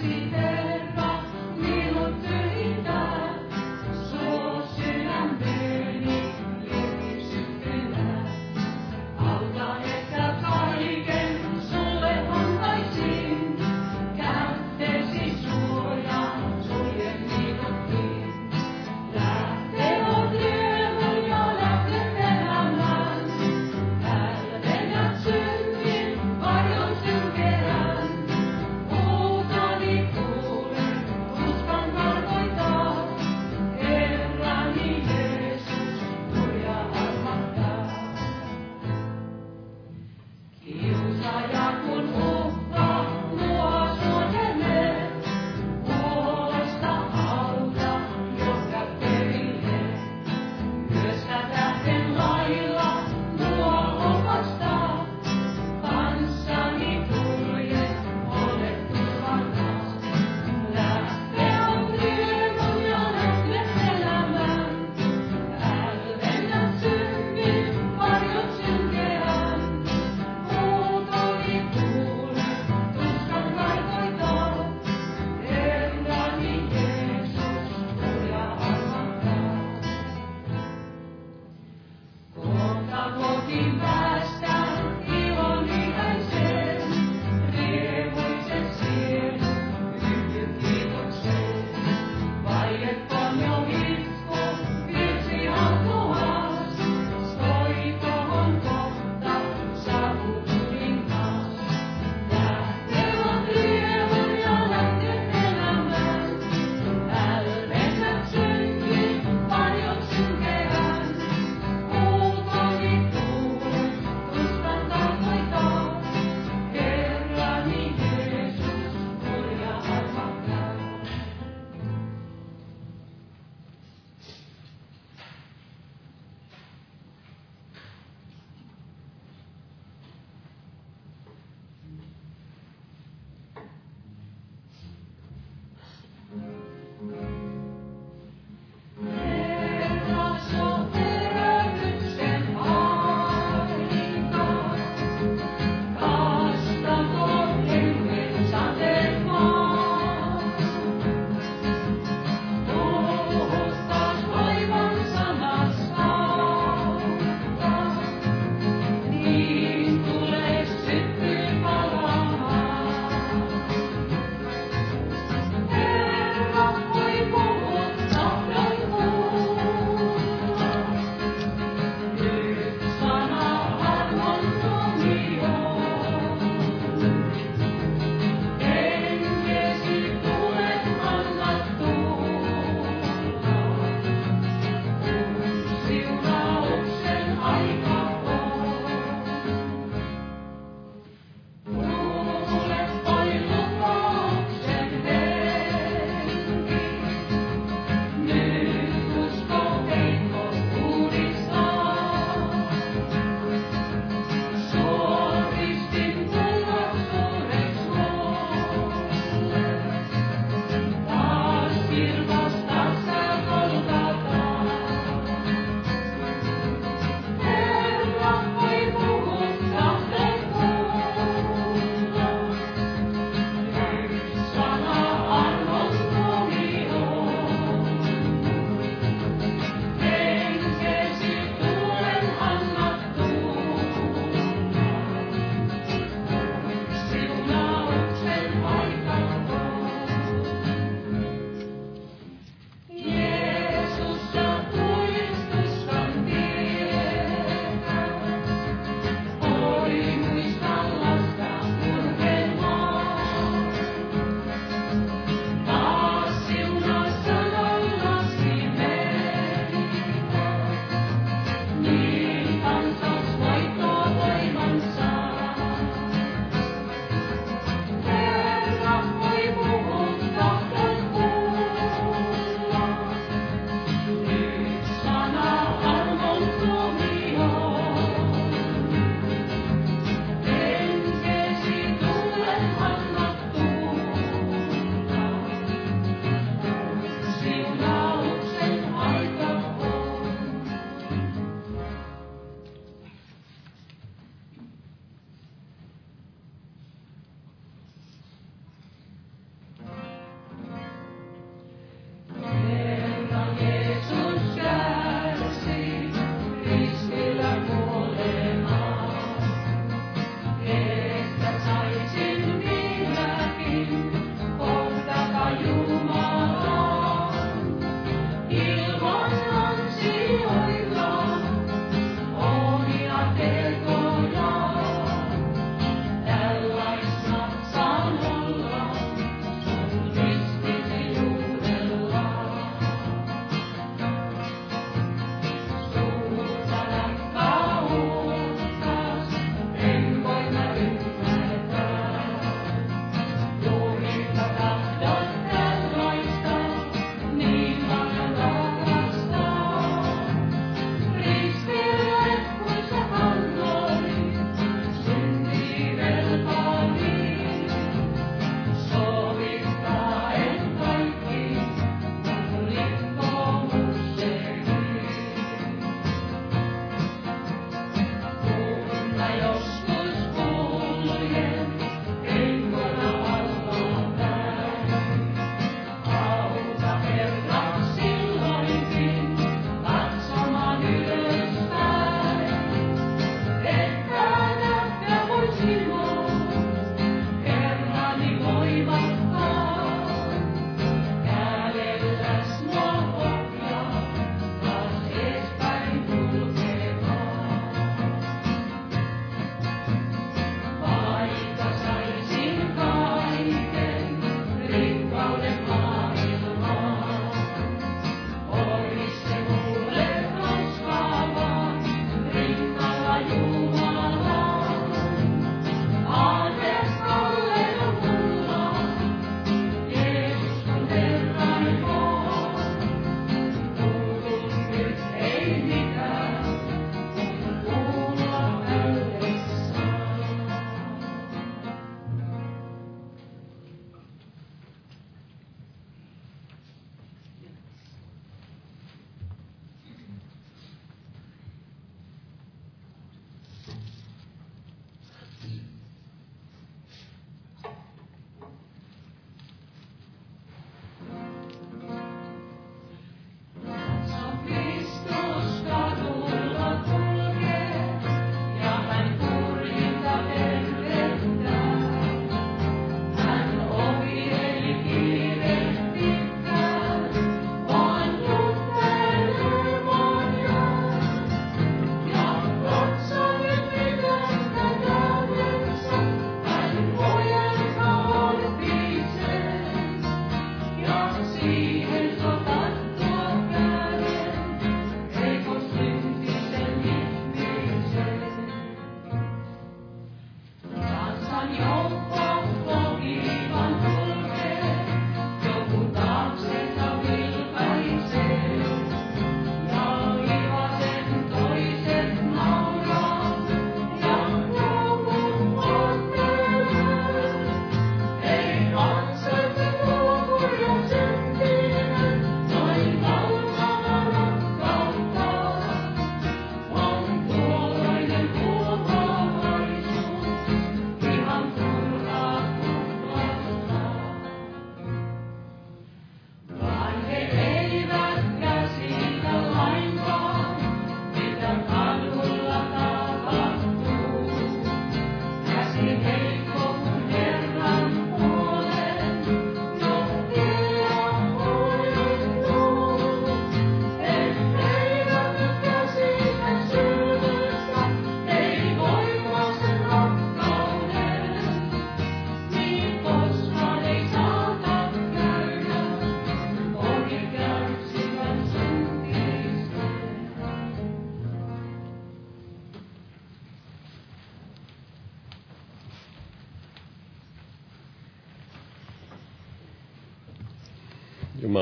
see them.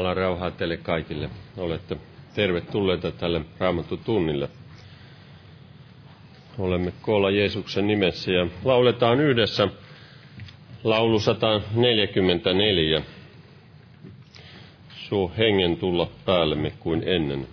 Jumalan rauhaa teille kaikille. Olette tervetulleita tälle raamattu tunnille. Olemme koolla Jeesuksen nimessä ja lauletaan yhdessä laulu 144. Suo hengen tulla päällemme kuin ennen.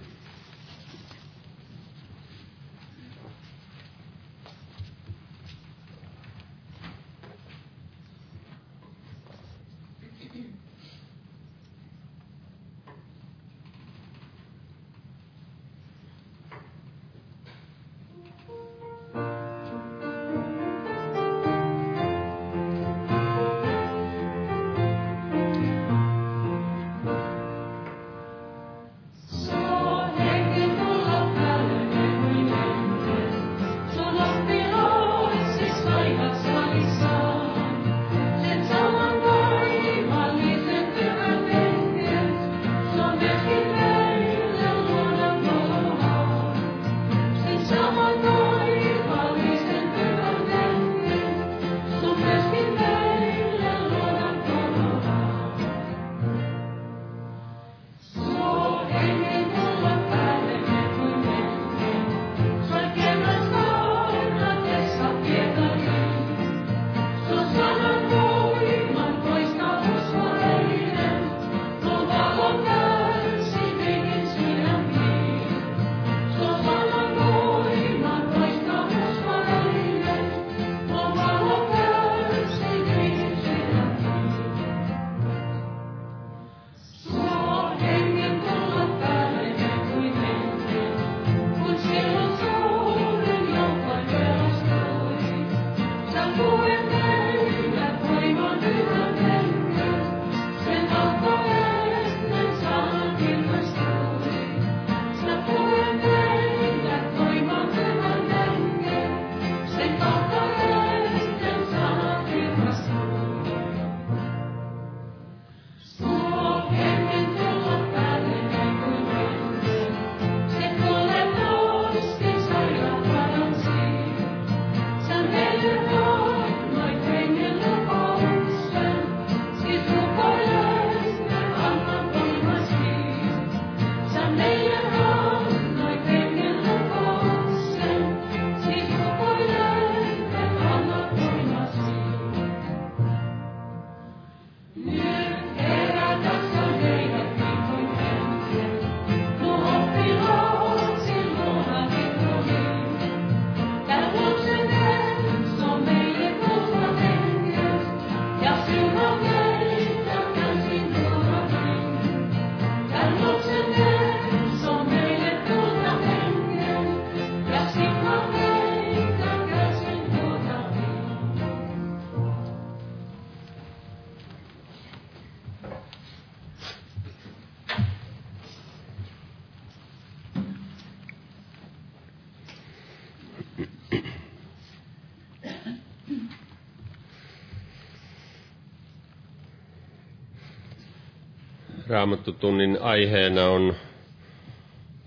Raamattutunnin aiheena on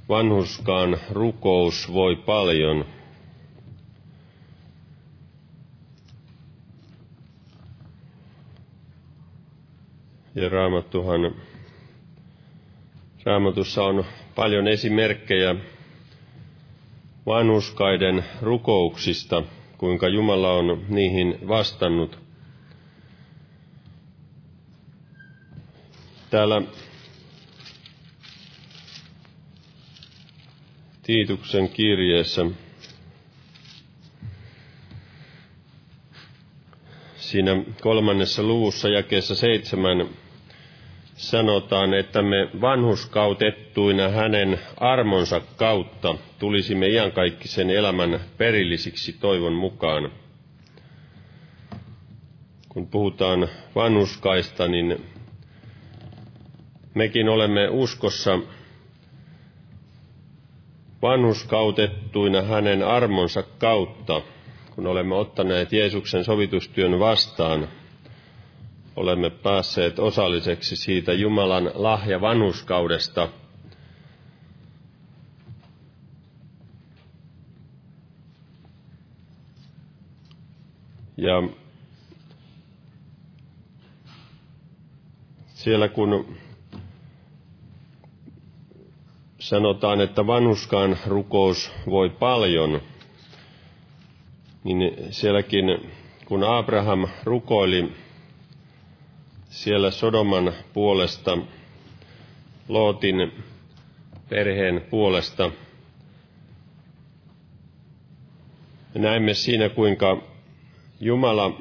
Vanhuskaan rukous voi paljon. Ja Raamattuhan, Raamatussa on paljon esimerkkejä vanhuskaiden rukouksista, kuinka Jumala on niihin vastannut – Täällä Tiituksen kirjeessä siinä kolmannessa luvussa jakeessa seitsemän sanotaan, että me vanhuskautettuina hänen armonsa kautta tulisimme iankaikkisen elämän perillisiksi toivon mukaan. Kun puhutaan vanhuskaista, niin mekin olemme uskossa vanhuskautettuina hänen armonsa kautta, kun olemme ottaneet Jeesuksen sovitustyön vastaan, olemme päässeet osalliseksi siitä Jumalan lahja vanhuskaudesta. Ja siellä kun sanotaan, että vanhuskaan rukous voi paljon, niin sielläkin kun Abraham rukoili siellä Sodoman puolesta, Lootin perheen puolesta, näemme siinä, kuinka Jumala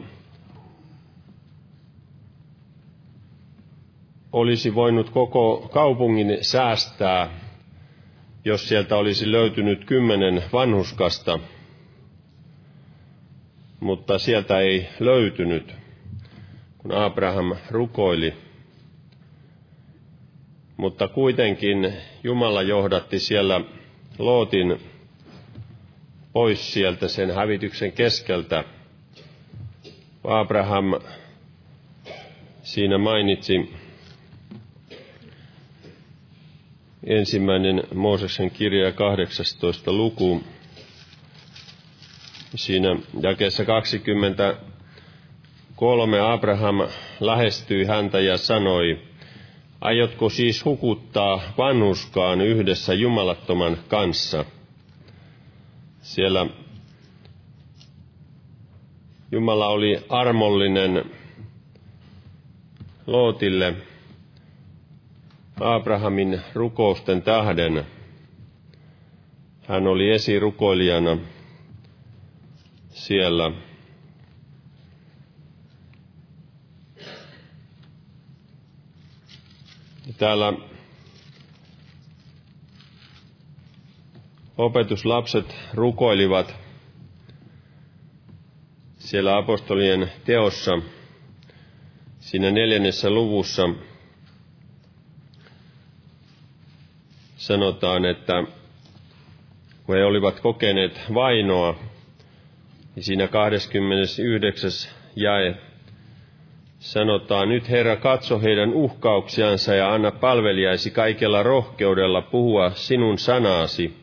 olisi voinut koko kaupungin säästää jos sieltä olisi löytynyt kymmenen vanhuskasta, mutta sieltä ei löytynyt, kun Abraham rukoili. Mutta kuitenkin Jumala johdatti siellä Lootin pois sieltä sen hävityksen keskeltä. Abraham siinä mainitsi ensimmäinen Mooseksen kirja 18 luku. Siinä jakeessa 23 Abraham lähestyi häntä ja sanoi, aiotko siis hukuttaa vanhuskaan yhdessä jumalattoman kanssa? Siellä Jumala oli armollinen Lootille Abrahamin rukousten tähden. Hän oli esirukoilijana siellä. Täällä opetuslapset rukoilivat siellä apostolien teossa siinä neljännessä luvussa sanotaan, että kun he olivat kokeneet vainoa, niin siinä 29. jae sanotaan, nyt Herra katso heidän uhkauksiansa ja anna palvelijaisi kaikella rohkeudella puhua sinun sanaasi.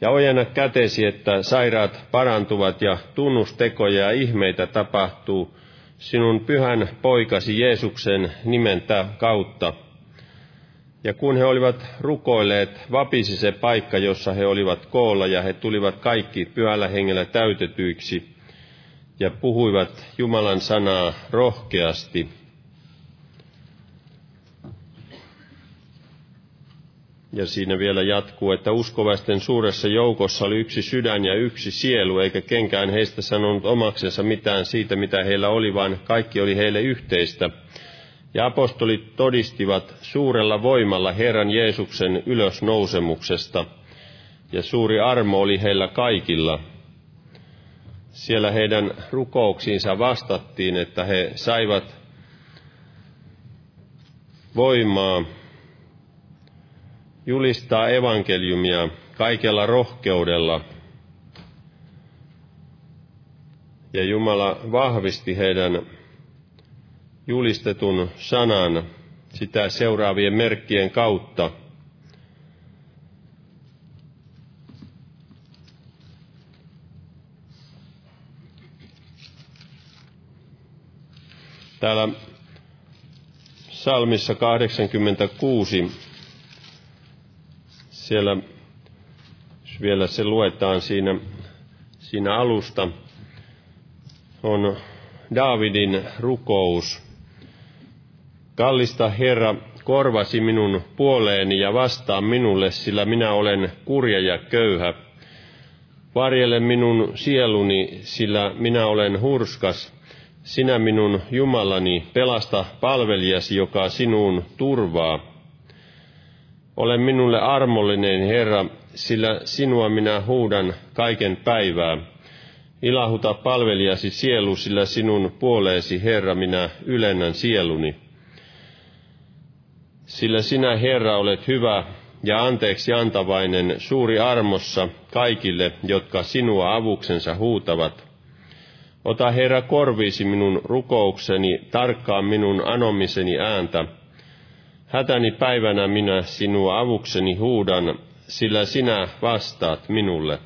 Ja ojenna kätesi, että sairaat parantuvat ja tunnustekoja ja ihmeitä tapahtuu sinun pyhän poikasi Jeesuksen nimentä kautta – ja kun he olivat rukoilleet, vapisi se paikka, jossa he olivat koolla, ja he tulivat kaikki pyhällä hengellä täytetyiksi, ja puhuivat Jumalan sanaa rohkeasti. Ja siinä vielä jatkuu, että uskovaisten suuressa joukossa oli yksi sydän ja yksi sielu, eikä kenkään heistä sanonut omaksensa mitään siitä, mitä heillä oli, vaan kaikki oli heille yhteistä – ja apostolit todistivat suurella voimalla Herran Jeesuksen ylösnousemuksesta, ja suuri armo oli heillä kaikilla. Siellä heidän rukouksiinsa vastattiin, että he saivat voimaa julistaa evankeliumia kaikella rohkeudella. Ja Jumala vahvisti heidän julistetun sanan sitä seuraavien merkkien kautta. Täällä salmissa 86. Siellä, jos vielä se luetaan siinä, siinä alusta, on Daavidin rukous. Kallista Herra, korvasi minun puoleeni ja vastaa minulle, sillä minä olen kurja ja köyhä. Varjele minun sieluni, sillä minä olen hurskas. Sinä minun Jumalani, pelasta palvelijasi, joka sinuun turvaa. Ole minulle armollinen, Herra, sillä sinua minä huudan kaiken päivää. Ilahuta palvelijasi sielu, sillä sinun puoleesi, Herra, minä ylennän sieluni. Sillä sinä, Herra, olet hyvä ja anteeksi antavainen suuri armossa kaikille, jotka sinua avuksensa huutavat. Ota Herra korviisi minun rukoukseni, tarkkaan minun anomiseni ääntä. Hätäni päivänä minä sinua avukseni huudan, sillä sinä vastaat minulle.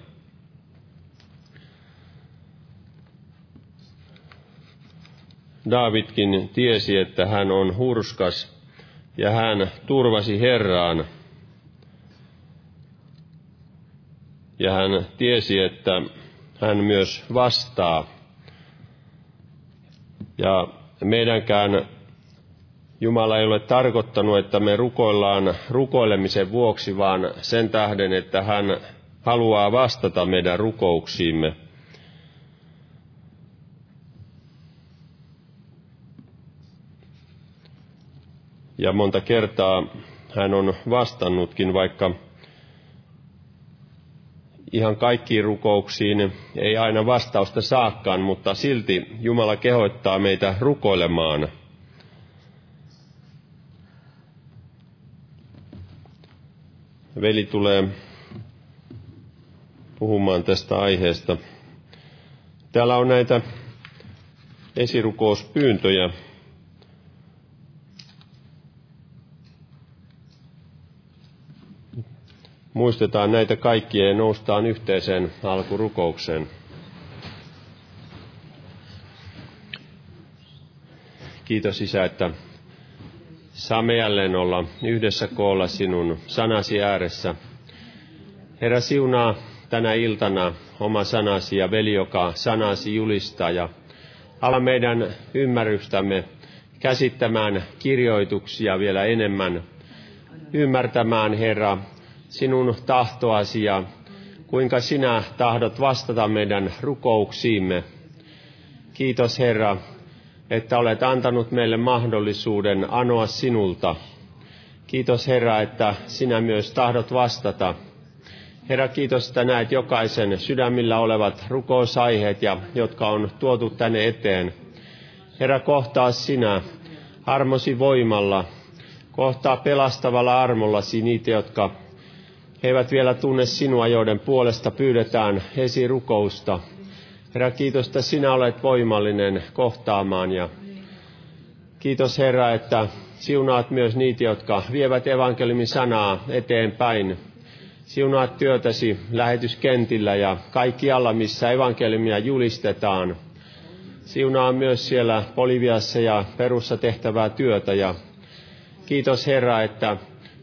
Davidkin tiesi, että hän on hurskas ja hän turvasi Herraan. Ja hän tiesi, että hän myös vastaa. Ja meidänkään Jumala ei ole tarkoittanut, että me rukoillaan rukoilemisen vuoksi, vaan sen tähden, että hän haluaa vastata meidän rukouksiimme. Ja monta kertaa hän on vastannutkin, vaikka ihan kaikkiin rukouksiin ei aina vastausta saakkaan, mutta silti Jumala kehoittaa meitä rukoilemaan. Veli tulee puhumaan tästä aiheesta. Täällä on näitä esirukouspyyntöjä Muistetaan näitä kaikkia ja noustaan yhteiseen alkurukoukseen. Kiitos Isä, että saamme jälleen olla yhdessä koolla sinun sanasi ääressä. Herra siunaa tänä iltana oma sanasi ja veli, joka sanasi julistaa ja ala meidän ymmärrystämme käsittämään kirjoituksia vielä enemmän, ymmärtämään, Herra, sinun tahtoasi ja kuinka sinä tahdot vastata meidän rukouksiimme. Kiitos Herra, että olet antanut meille mahdollisuuden anoa sinulta. Kiitos Herra, että sinä myös tahdot vastata. Herra, kiitos, että näet jokaisen sydämillä olevat rukousaiheet, ja, jotka on tuotu tänne eteen. Herra, kohtaa sinä armosi voimalla, kohtaa pelastavalla armollasi niitä, jotka he eivät vielä tunne sinua, joiden puolesta pyydetään esirukousta. Herra, kiitos, että sinä olet voimallinen kohtaamaan ja kiitos Herra, että siunaat myös niitä, jotka vievät evankeliumin sanaa eteenpäin. Siunaat työtäsi lähetyskentillä ja kaikkialla, missä evankeliumia julistetaan. Siunaa myös siellä Poliviassa ja Perussa tehtävää työtä ja kiitos Herra, että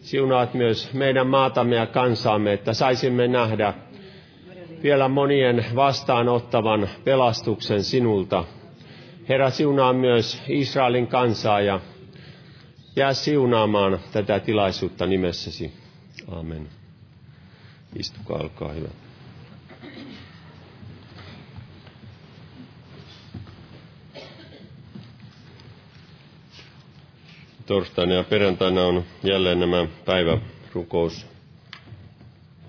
Siunaat myös meidän maatamme ja kansaamme, että saisimme nähdä vielä monien vastaanottavan pelastuksen sinulta. Herra, siunaa myös Israelin kansaa ja jää siunaamaan tätä tilaisuutta nimessäsi. Amen. Istukaa, olkaa hyvä. Torstaina ja perjantaina on jälleen nämä päivärukous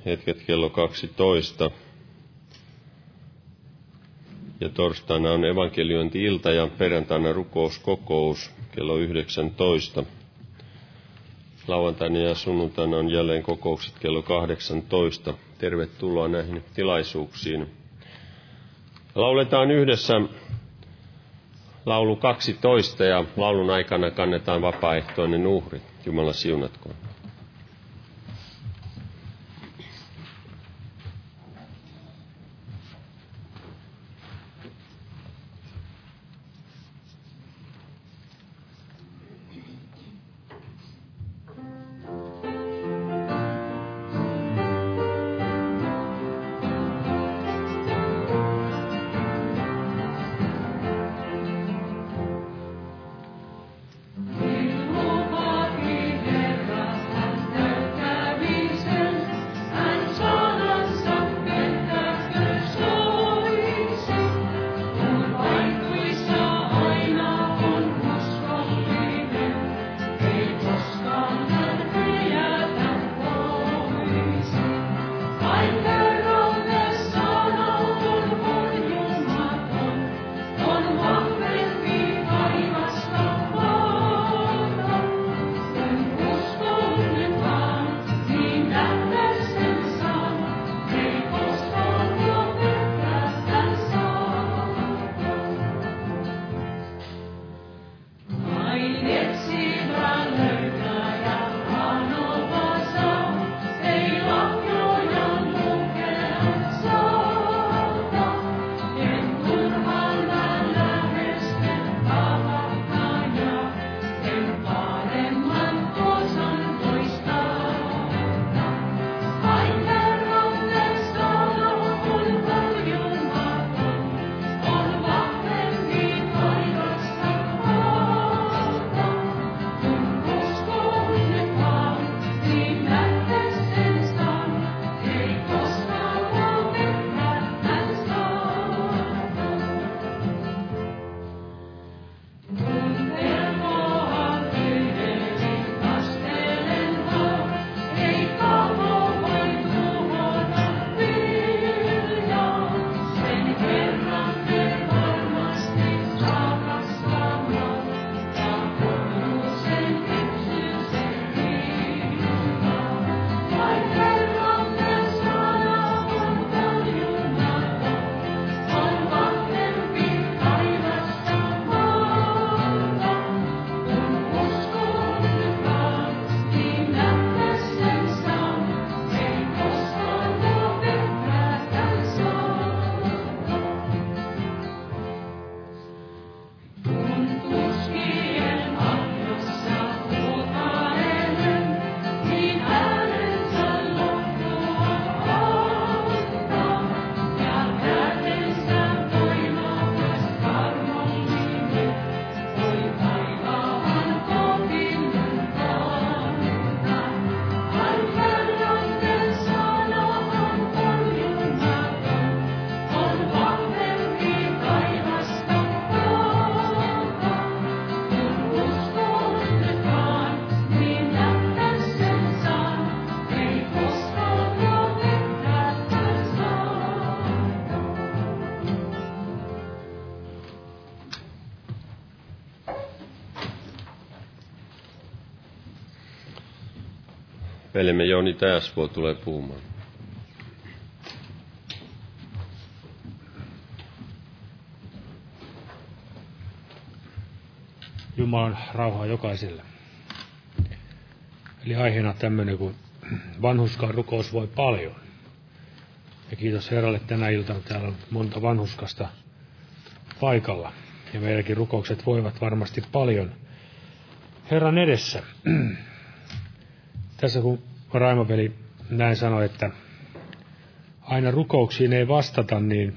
hetket kello 12. Ja torstaina on evankeliointi-ilta ja perjantaina rukouskokous kello 19. Lauantaina ja sunnuntaina on jälleen kokoukset kello 18. Tervetuloa näihin tilaisuuksiin. Lauletaan yhdessä laulu 12 ja laulun aikana kannetaan vapaaehtoinen uhri. Jumala siunatkoon. Veljemme Joni Täsvo tulee puhumaan. Jumalan rauhaa jokaiselle. Eli aiheena tämmöinen kuin vanhuskaan rukous voi paljon. Ja kiitos Herralle tänä iltana. Täällä on monta vanhuskasta paikalla. Ja meidänkin rukoukset voivat varmasti paljon Herran edessä. Tässä kun Raimaveli näin sanoi, että aina rukouksiin ei vastata, niin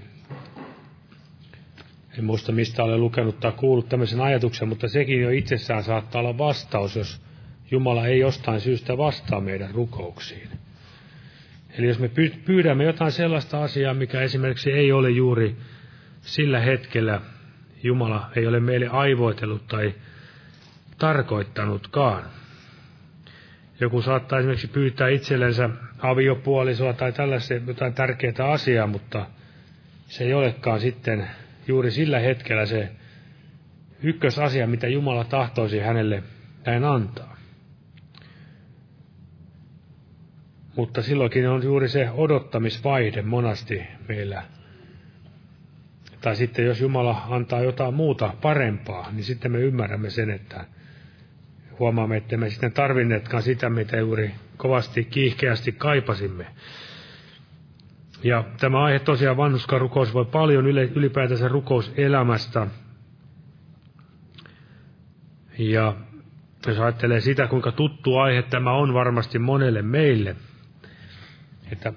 en muista mistä olen lukenut tai kuullut tämmöisen ajatuksen, mutta sekin jo itsessään saattaa olla vastaus, jos Jumala ei jostain syystä vastaa meidän rukouksiin. Eli jos me pyydämme jotain sellaista asiaa, mikä esimerkiksi ei ole juuri sillä hetkellä, Jumala ei ole meille aivoitellut tai tarkoittanutkaan. Joku saattaa esimerkiksi pyytää itsellensä aviopuolisoa tai tällaista jotain tärkeää asiaa, mutta se ei olekaan sitten juuri sillä hetkellä se ykkösasia, mitä Jumala tahtoisi hänelle näin antaa. Mutta silloinkin on juuri se odottamisvaihde monasti meillä. Tai sitten jos Jumala antaa jotain muuta parempaa, niin sitten me ymmärrämme sen, että huomaamme, että me sitten tarvinneetkaan sitä, mitä juuri kovasti kiihkeästi kaipasimme. Ja tämä aihe tosiaan vanhuskan rukous voi paljon ylipäätänsä rukouselämästä. Ja jos ajattelee sitä, kuinka tuttu aihe tämä on varmasti monelle meille, että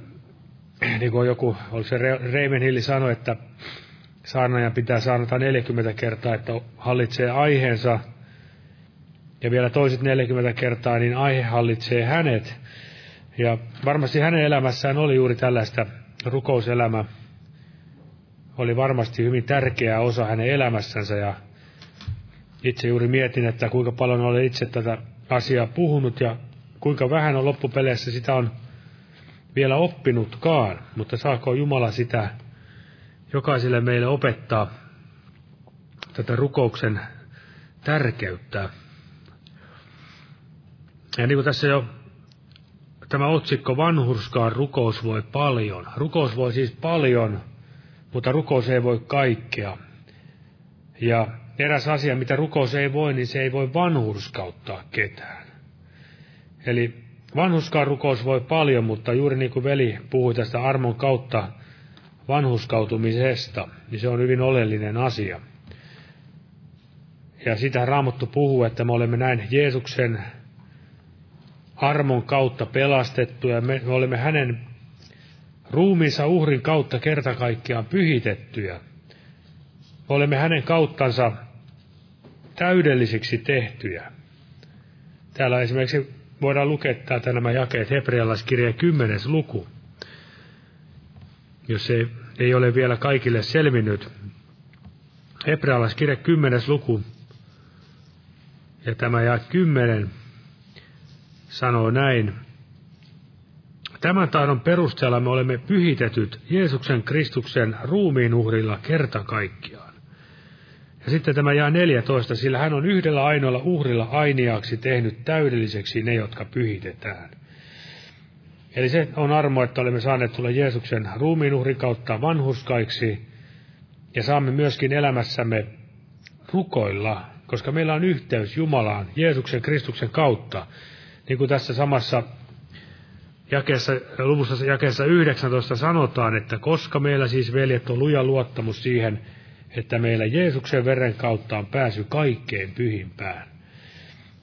niin kuin joku, oliko se Reimenhilli sanoi, että saarnajan pitää saarnata 40 kertaa, että hallitsee aiheensa, ja vielä toiset 40 kertaa, niin aihe hallitsee hänet. Ja varmasti hänen elämässään oli juuri tällaista rukouselämä oli varmasti hyvin tärkeä osa hänen elämässänsä ja itse juuri mietin, että kuinka paljon olen itse tätä asiaa puhunut ja kuinka vähän on loppupeleissä sitä on vielä oppinutkaan, mutta saako Jumala sitä jokaiselle meille opettaa tätä rukouksen tärkeyttä. Ja niin kuin tässä jo tämä otsikko vanhurskaan rukous voi paljon. Rukous voi siis paljon, mutta rukous ei voi kaikkea. Ja eräs asia, mitä rukous ei voi, niin se ei voi vanhurskauttaa ketään. Eli vanhuskaan rukous voi paljon, mutta juuri niin kuin veli puhui tästä armon kautta vanhuskautumisesta, niin se on hyvin oleellinen asia. Ja sitä Raamattu puhuu, että me olemme näin Jeesuksen armon kautta pelastettu ja me olemme hänen ruumiinsa uhrin kautta kerta kaikkiaan pyhitettyjä. Me olemme hänen kauttansa täydellisiksi tehtyjä. Täällä esimerkiksi voidaan lukea täältä nämä jakeet hebrealaiskirjeen kymmenes luku. Jos ei, ei ole vielä kaikille selvinnyt. Hebrealaiskirja kymmenes luku. Ja tämä jää kymmenen sanoo näin. Tämän taidon perusteella me olemme pyhitetyt Jeesuksen Kristuksen ruumiin uhrilla kerta kaikkiaan. Ja sitten tämä jää 14, sillä hän on yhdellä ainoalla uhrilla ainiaksi tehnyt täydelliseksi ne, jotka pyhitetään. Eli se on armo, että olemme saaneet tulla Jeesuksen ruumiin uhrin kautta vanhuskaiksi, ja saamme myöskin elämässämme rukoilla, koska meillä on yhteys Jumalaan Jeesuksen Kristuksen kautta niin kuin tässä samassa jakeessa, luvussa jakeessa 19 sanotaan, että koska meillä siis veljet on luja luottamus siihen, että meillä Jeesuksen veren kautta on pääsy kaikkein pyhimpään.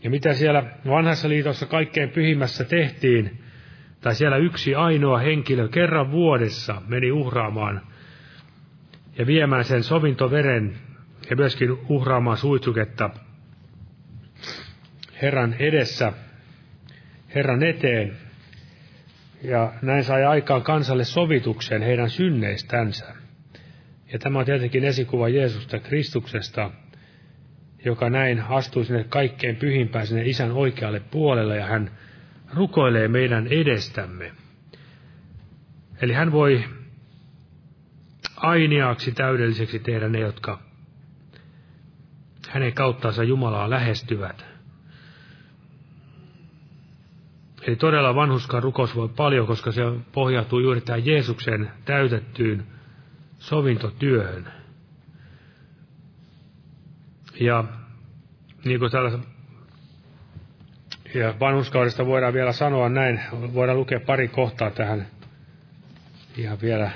Ja mitä siellä vanhassa liitossa kaikkein pyhimmässä tehtiin, tai siellä yksi ainoa henkilö kerran vuodessa meni uhraamaan ja viemään sen sovintoveren ja myöskin uhraamaan suitsuketta Herran edessä Herran eteen, ja näin sai aikaan kansalle sovituksen heidän synneistänsä. Ja tämä on tietenkin esikuva Jeesusta Kristuksesta, joka näin astui sinne kaikkein pyhimpään sinne isän oikealle puolelle ja hän rukoilee meidän edestämme. Eli hän voi ainiaaksi täydelliseksi tehdä ne, jotka hänen kauttaansa Jumalaa lähestyvät. Eli todella vanhuskaan rukous voi paljon, koska se pohjautuu juuri tähän Jeesuksen täytettyyn sovintotyöhön. Ja niin kuin täällä ja vanhuskaudesta voidaan vielä sanoa näin, voidaan lukea pari kohtaa tähän ihan vielä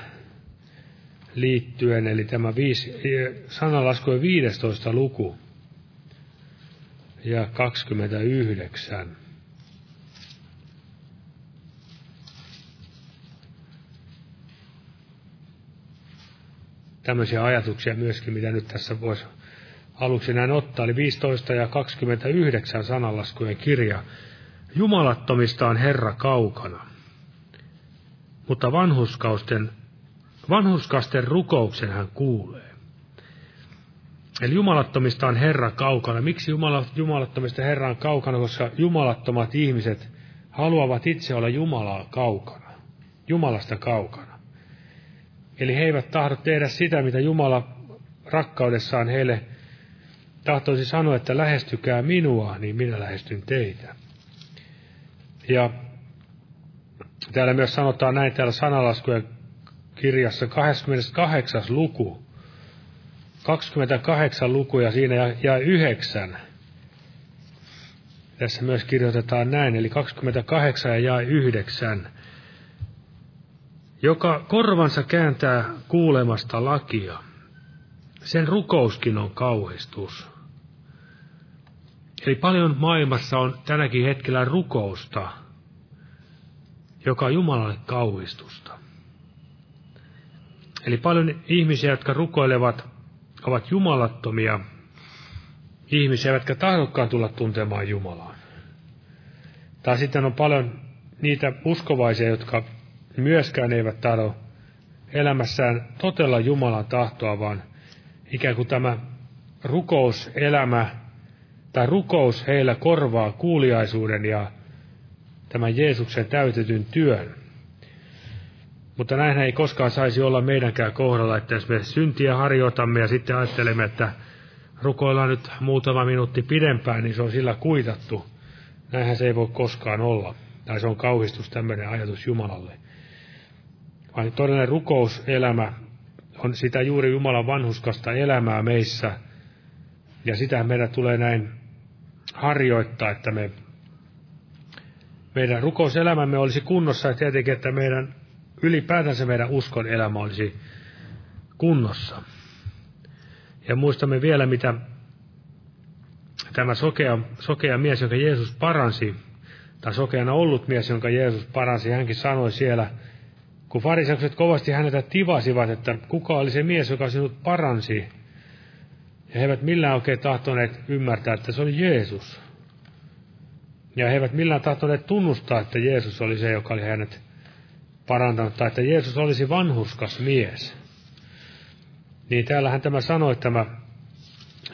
liittyen, eli tämä viisi, sananlaskujen 15 luku ja 29. Tämmöisiä ajatuksia myöskin, mitä nyt tässä voisi aluksi näin ottaa, eli 15 ja 29 sananlaskujen kirja. Jumalattomista on Herra kaukana, mutta vanhuskausten, vanhuskasten rukouksen hän kuulee. Eli jumalattomista on Herra kaukana. Miksi Jumala, jumalattomista Herra on kaukana? Koska jumalattomat ihmiset haluavat itse olla Jumalaa kaukana. Jumalasta kaukana. Eli he eivät tahdo tehdä sitä, mitä Jumala rakkaudessaan heille tahtoisi sanoa, että lähestykää minua, niin minä lähestyn teitä. Ja täällä myös sanotaan näin täällä sanalaskujen kirjassa 28. luku. 28 lukuja siinä ja, ja 9. Tässä myös kirjoitetaan näin, eli 28 ja 9. Joka korvansa kääntää kuulemasta lakia, sen rukouskin on kauhistus. Eli paljon maailmassa on tänäkin hetkellä rukousta, joka on Jumalalle kauhistusta. Eli paljon ihmisiä, jotka rukoilevat, ovat jumalattomia ihmisiä, jotka tahdokkaan tulla tuntemaan Jumalaa. Tai sitten on paljon niitä uskovaisia, jotka myöskään eivät tahdo elämässään totella Jumalan tahtoa, vaan ikään kuin tämä rukouselämä tai rukous heillä korvaa kuuliaisuuden ja tämän Jeesuksen täytetyn työn. Mutta näin ei koskaan saisi olla meidänkään kohdalla, että jos me syntiä harjoitamme ja sitten ajattelemme, että rukoillaan nyt muutama minuutti pidempään, niin se on sillä kuitattu. Näinhän se ei voi koskaan olla. Tai se on kauhistus tämmöinen ajatus Jumalalle. Vaan todellinen rukouselämä on sitä juuri Jumalan vanhuskasta elämää meissä. Ja sitä meidän tulee näin harjoittaa, että me, meidän rukouselämämme olisi kunnossa ja tietenkin, että meidän ylipäätänsä meidän uskon elämä olisi kunnossa. Ja muistamme vielä, mitä tämä sokea, sokea mies, jonka Jeesus paransi, tai sokeana ollut mies, jonka Jeesus paransi, hänkin sanoi siellä, kun fariseukset kovasti häneltä tivasivat, että kuka oli se mies, joka sinut paransi, ja he eivät millään oikein tahtoneet ymmärtää, että se oli Jeesus. Ja he eivät millään tahtoneet tunnustaa, että Jeesus oli se, joka oli hänet parantanut, tai että Jeesus olisi vanhuskas mies. Niin täällähän tämä sanoi, tämä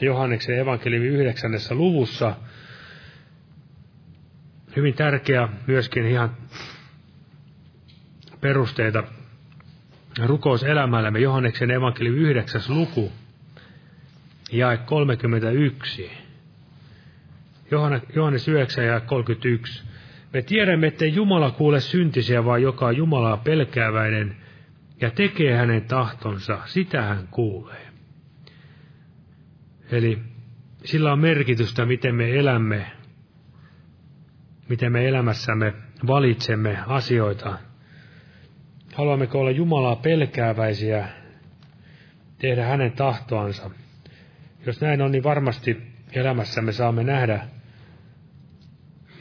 Johanneksen evankeliumi yhdeksännessä luvussa, hyvin tärkeä myöskin ihan perusteita rukouselämällämme, Johanneksen evankeliumi yhdeksäs luku, jae 31. Johannes 9 ja 31. Me tiedämme, että Jumala kuule syntisiä, vaan joka on Jumalaa pelkääväinen ja tekee hänen tahtonsa, sitä hän kuulee. Eli sillä on merkitystä, miten me elämme, miten me elämässämme valitsemme asioita. Haluammeko olla Jumalaa pelkääväisiä, tehdä hänen tahtoansa. Jos näin on, niin varmasti elämässämme saamme nähdä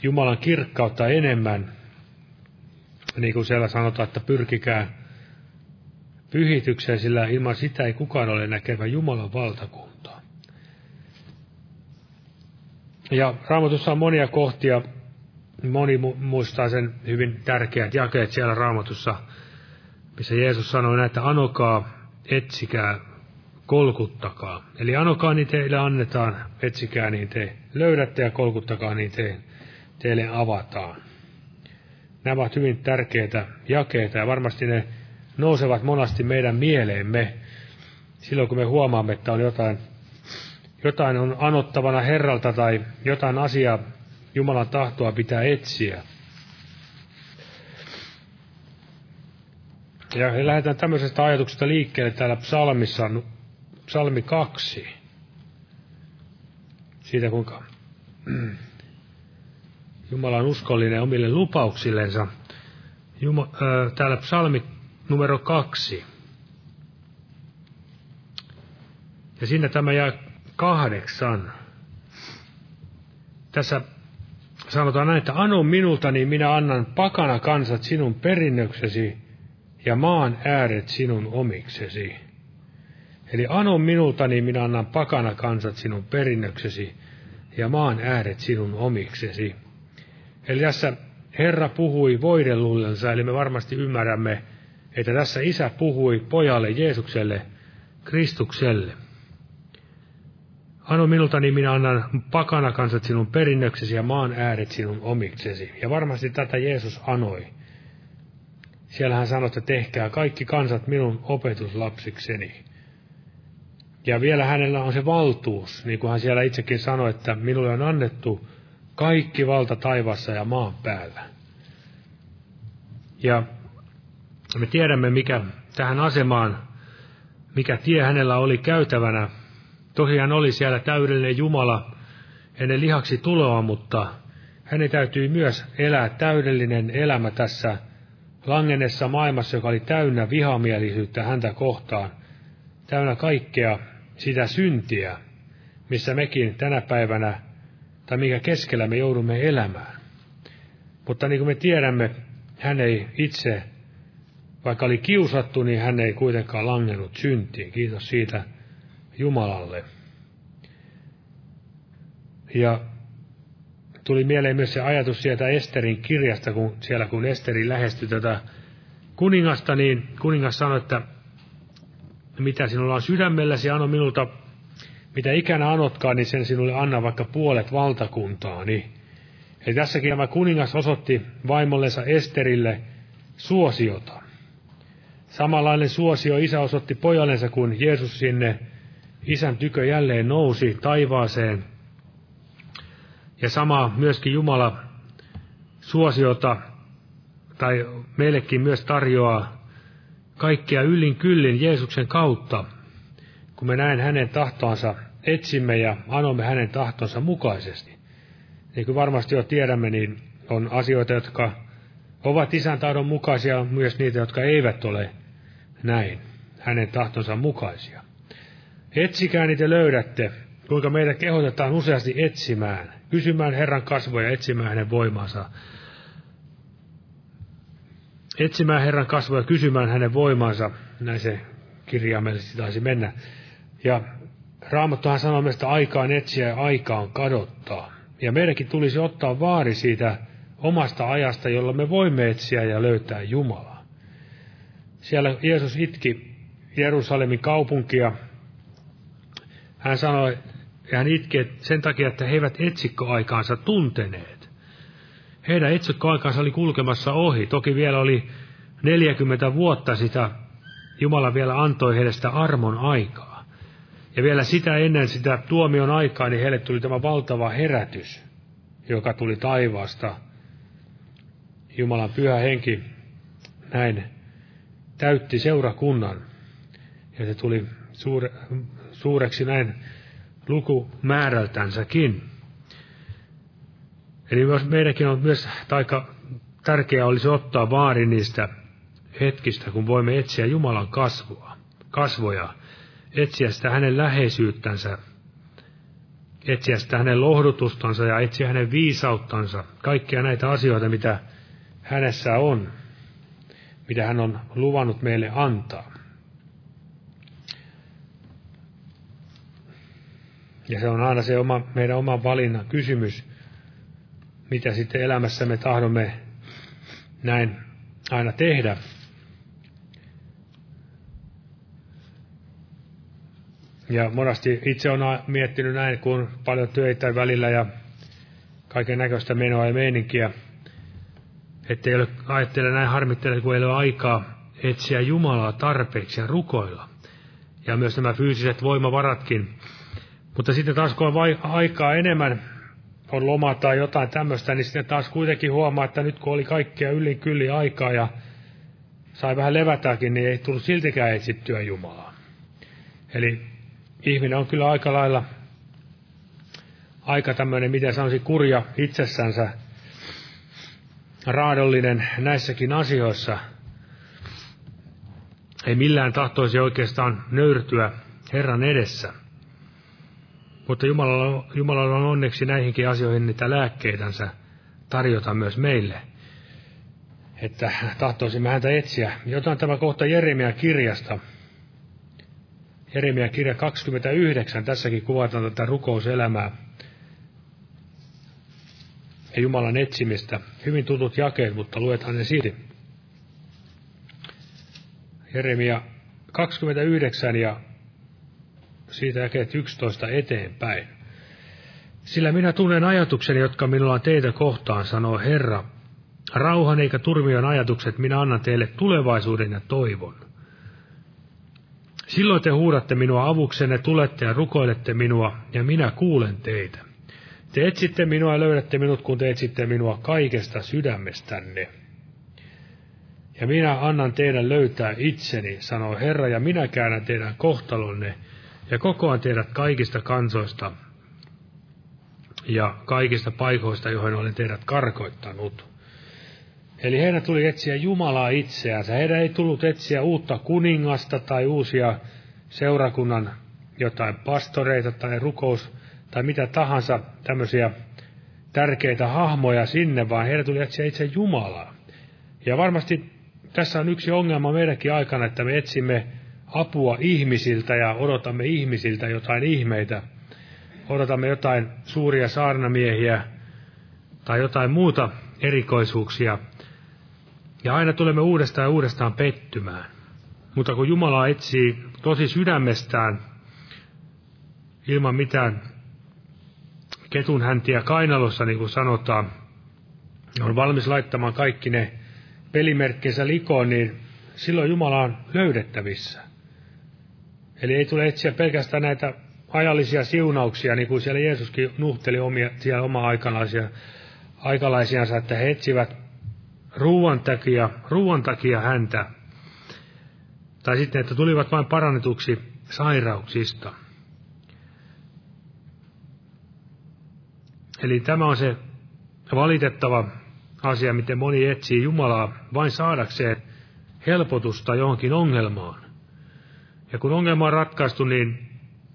Jumalan kirkkautta enemmän. Niin kuin siellä sanotaan, että pyrkikää pyhitykseen, sillä ilman sitä ei kukaan ole näkevä Jumalan valtakuntaa. Ja raamatussa on monia kohtia, moni muistaa sen hyvin tärkeät jakeet siellä raamatussa, missä Jeesus sanoi näitä, että anokaa, etsikää, kolkuttakaa. Eli anokaa, niin teille annetaan, etsikää, niin te löydätte ja kolkuttakaa, niin te, teille avataan. Nämä ovat hyvin tärkeitä jakeita ja varmasti ne nousevat monasti meidän mieleemme silloin, kun me huomaamme, että on jotain, jotain on anottavana Herralta tai jotain asiaa Jumalan tahtoa pitää etsiä. Ja lähdetään tämmöisestä ajatuksesta liikkeelle täällä psalmissa, psalmi kaksi. Siitä kuinka Jumala on uskollinen omille lupauksillensa. Juma, äh, täällä psalmi numero kaksi. Ja siinä tämä jää kahdeksan. Tässä sanotaan näin, että anu minulta, niin minä annan pakana kansat sinun perinnöksesi ja maan ääret sinun omiksesi. Eli anu minulta, niin minä annan pakana kansat sinun perinnöksesi ja maan ääret sinun omiksesi. Eli tässä Herra puhui voidellullensa, eli me varmasti ymmärrämme, että tässä isä puhui pojalle Jeesukselle, Kristukselle. Anu minulta, niin minä annan pakana kansat sinun perinnöksesi ja maan ääret sinun omiksesi. Ja varmasti tätä Jeesus anoi. Siellä hän sanoi, että tehkää kaikki kansat minun opetuslapsikseni. Ja vielä hänellä on se valtuus, niin kuin hän siellä itsekin sanoi, että minulle on annettu kaikki valta taivassa ja maan päällä. Ja me tiedämme, mikä tähän asemaan, mikä tie hänellä oli käytävänä. Tosiaan oli siellä täydellinen Jumala ennen lihaksi tuloa, mutta hänen täytyi myös elää täydellinen elämä tässä langennessa maailmassa, joka oli täynnä vihamielisyyttä häntä kohtaan, täynnä kaikkea sitä syntiä, missä mekin tänä päivänä, tai mikä keskellä me joudumme elämään. Mutta niin kuin me tiedämme, hän ei itse, vaikka oli kiusattu, niin hän ei kuitenkaan langennut syntiin. Kiitos siitä Jumalalle. Ja tuli mieleen myös se ajatus sieltä Esterin kirjasta, kun siellä kun Esteri lähestyi tätä kuningasta, niin kuningas sanoi, että mitä sinulla on sydämelläsi, anna minulta, mitä ikänä anotkaan, niin sen sinulle anna vaikka puolet valtakuntaani. Eli tässäkin tämä kuningas osoitti vaimollensa Esterille suosiota. Samanlainen suosio isä osoitti pojallensa, kun Jeesus sinne isän tykö jälleen nousi taivaaseen. Ja sama myöskin Jumala suosiota, tai meillekin myös tarjoaa kaikkea yllin kyllin Jeesuksen kautta, kun me näen hänen tahtoansa etsimme ja anomme hänen tahtonsa mukaisesti. Niin kuin varmasti jo tiedämme, niin on asioita, jotka ovat isän tahdon mukaisia, myös niitä, jotka eivät ole näin, hänen tahtonsa mukaisia. Etsikää niitä löydätte, kuinka meitä kehotetaan useasti etsimään, kysymään Herran kasvoja, etsimään hänen voimansa etsimään Herran kasvoja, kysymään hänen voimansa. Näin se kirjaimellisesti taisi mennä. Ja Raamattuhan sanoo meistä aikaan etsiä ja aikaan kadottaa. Ja meidänkin tulisi ottaa vaari siitä omasta ajasta, jolla me voimme etsiä ja löytää Jumalaa. Siellä Jeesus itki Jerusalemin kaupunkia. Hän sanoi, ja hän itki sen takia, että he eivät etsikko aikaansa tunteneet. Heidän itsekkoaikansa oli kulkemassa ohi. Toki vielä oli 40 vuotta sitä, Jumala vielä antoi heille sitä armon aikaa. Ja vielä sitä ennen sitä tuomion aikaa, niin heille tuli tämä valtava herätys, joka tuli taivaasta. Jumalan pyhä henki näin täytti seurakunnan. Ja se tuli suure, suureksi näin lukumäärältänsäkin. Eli myös meidänkin on myös aika tärkeää olisi ottaa vaari niistä hetkistä, kun voimme etsiä Jumalan kasvua, kasvoja, etsiä sitä hänen läheisyyttänsä, etsiä sitä hänen lohdutustansa ja etsiä hänen viisauttansa, kaikkia näitä asioita, mitä hänessä on, mitä hän on luvannut meille antaa. Ja se on aina se oma, meidän oma valinnan kysymys, mitä sitten elämässämme tahdomme näin aina tehdä. Ja monasti itse on miettinyt näin, kun paljon töitä välillä ja kaiken näköistä menoa ja meininkiä, että ei ole, ajattele näin harmittele, kun ei ole aikaa etsiä Jumalaa tarpeeksi ja rukoilla. Ja myös nämä fyysiset voimavaratkin. Mutta sitten taas kun on aikaa enemmän on loma tai jotain tämmöistä, niin sitten taas kuitenkin huomaa, että nyt kun oli kaikkea yli kyllin aikaa ja sai vähän levätäkin, niin ei tullut siltikään etsittyä Jumalaa. Eli ihminen on kyllä aika lailla aika tämmöinen, miten sanoisi, kurja itsessänsä, raadollinen näissäkin asioissa. Ei millään tahtoisi oikeastaan nöyrtyä Herran edessä. Mutta Jumalalla, Jumalalla on onneksi näihinkin asioihin niitä lääkkeitänsä tarjota myös meille. Että tahtoisimme häntä etsiä. Jotain tämä kohta Jeremia kirjasta. Jeremia kirja 29, tässäkin kuvataan tätä rukouselämää ja Jumalan etsimistä. Hyvin tutut jakeet, mutta luetaan ne silti. Jeremia 29 ja siitä jakeet 11 eteenpäin. Sillä minä tunnen ajatukseni, jotka minulla on teitä kohtaan, sanoo Herra. Rauhan eikä turmion ajatukset minä annan teille tulevaisuuden ja toivon. Silloin te huudatte minua avuksenne, tulette ja rukoilette minua, ja minä kuulen teitä. Te etsitte minua ja löydätte minut, kun te etsitte minua kaikesta sydämestänne. Ja minä annan teidän löytää itseni, sanoo Herra, ja minä käännän teidän kohtalonne ja kokoan teidät kaikista kansoista ja kaikista paikoista, joihin olen teidät karkoittanut. Eli heidän tuli etsiä Jumalaa itseänsä. Heidän ei tullut etsiä uutta kuningasta tai uusia seurakunnan jotain pastoreita tai rukous tai mitä tahansa tämmöisiä tärkeitä hahmoja sinne, vaan heidän tuli etsiä itse Jumalaa. Ja varmasti tässä on yksi ongelma meidänkin aikana, että me etsimme apua ihmisiltä ja odotamme ihmisiltä jotain ihmeitä. Odotamme jotain suuria saarnamiehiä tai jotain muuta erikoisuuksia. Ja aina tulemme uudestaan ja uudestaan pettymään. Mutta kun Jumala etsii tosi sydämestään ilman mitään ketun häntiä kainalossa, niin kuin sanotaan, on valmis laittamaan kaikki ne pelimerkkinsä likoon, niin silloin Jumala on löydettävissä. Eli ei tule etsiä pelkästään näitä ajallisia siunauksia, niin kuin siellä Jeesuskin nuhteli omia, siellä oma aikalaisia, aikalaisiansa, että he etsivät ruuan takia, ruuan takia häntä. Tai sitten, että tulivat vain parannetuksi sairauksista. Eli tämä on se valitettava asia, miten moni etsii Jumalaa vain saadakseen helpotusta johonkin ongelmaan. Ja kun ongelma on ratkaistu, niin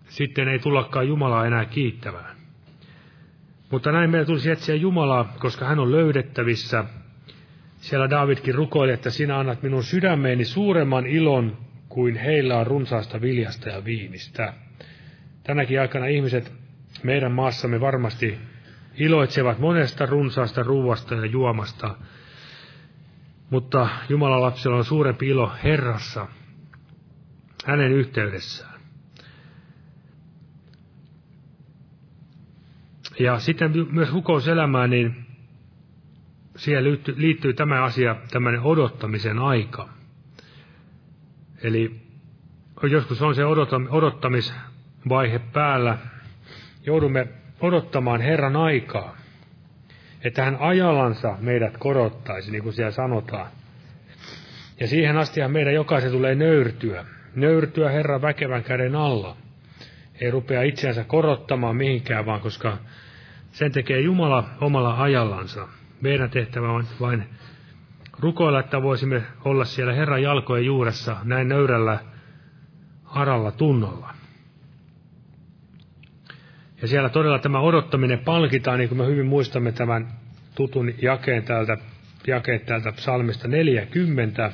sitten ei tullakaan Jumalaa enää kiittämään. Mutta näin meidän tulisi etsiä Jumalaa, koska hän on löydettävissä. Siellä Davidkin rukoili, että sinä annat minun sydämeeni suuremman ilon kuin heillä on runsaasta viljasta ja viinistä. Tänäkin aikana ihmiset meidän maassamme varmasti iloitsevat monesta runsaasta ruuasta ja juomasta, mutta Jumalan lapsella on suurempi ilo Herrassa, hänen yhteydessään. Ja sitten myös rukouselämään, niin siihen liittyy, liittyy tämä asia, tämmöinen odottamisen aika. Eli joskus on se odottamisvaihe päällä. Joudumme odottamaan Herran aikaa, että hän ajallansa meidät korottaisi, niin kuin siellä sanotaan. Ja siihen astihan meidän jokaisen tulee nöyrtyä, nöyrtyä Herran väkevän käden alla. Ei rupea itseänsä korottamaan mihinkään, vaan koska sen tekee Jumala omalla ajallansa. Meidän tehtävä on vain rukoilla, että voisimme olla siellä Herran jalkojen juuressa näin nöyrällä haralla tunnolla. Ja siellä todella tämä odottaminen palkitaan, niin kuin me hyvin muistamme tämän tutun jakeen täältä, jakeet täältä psalmista 40.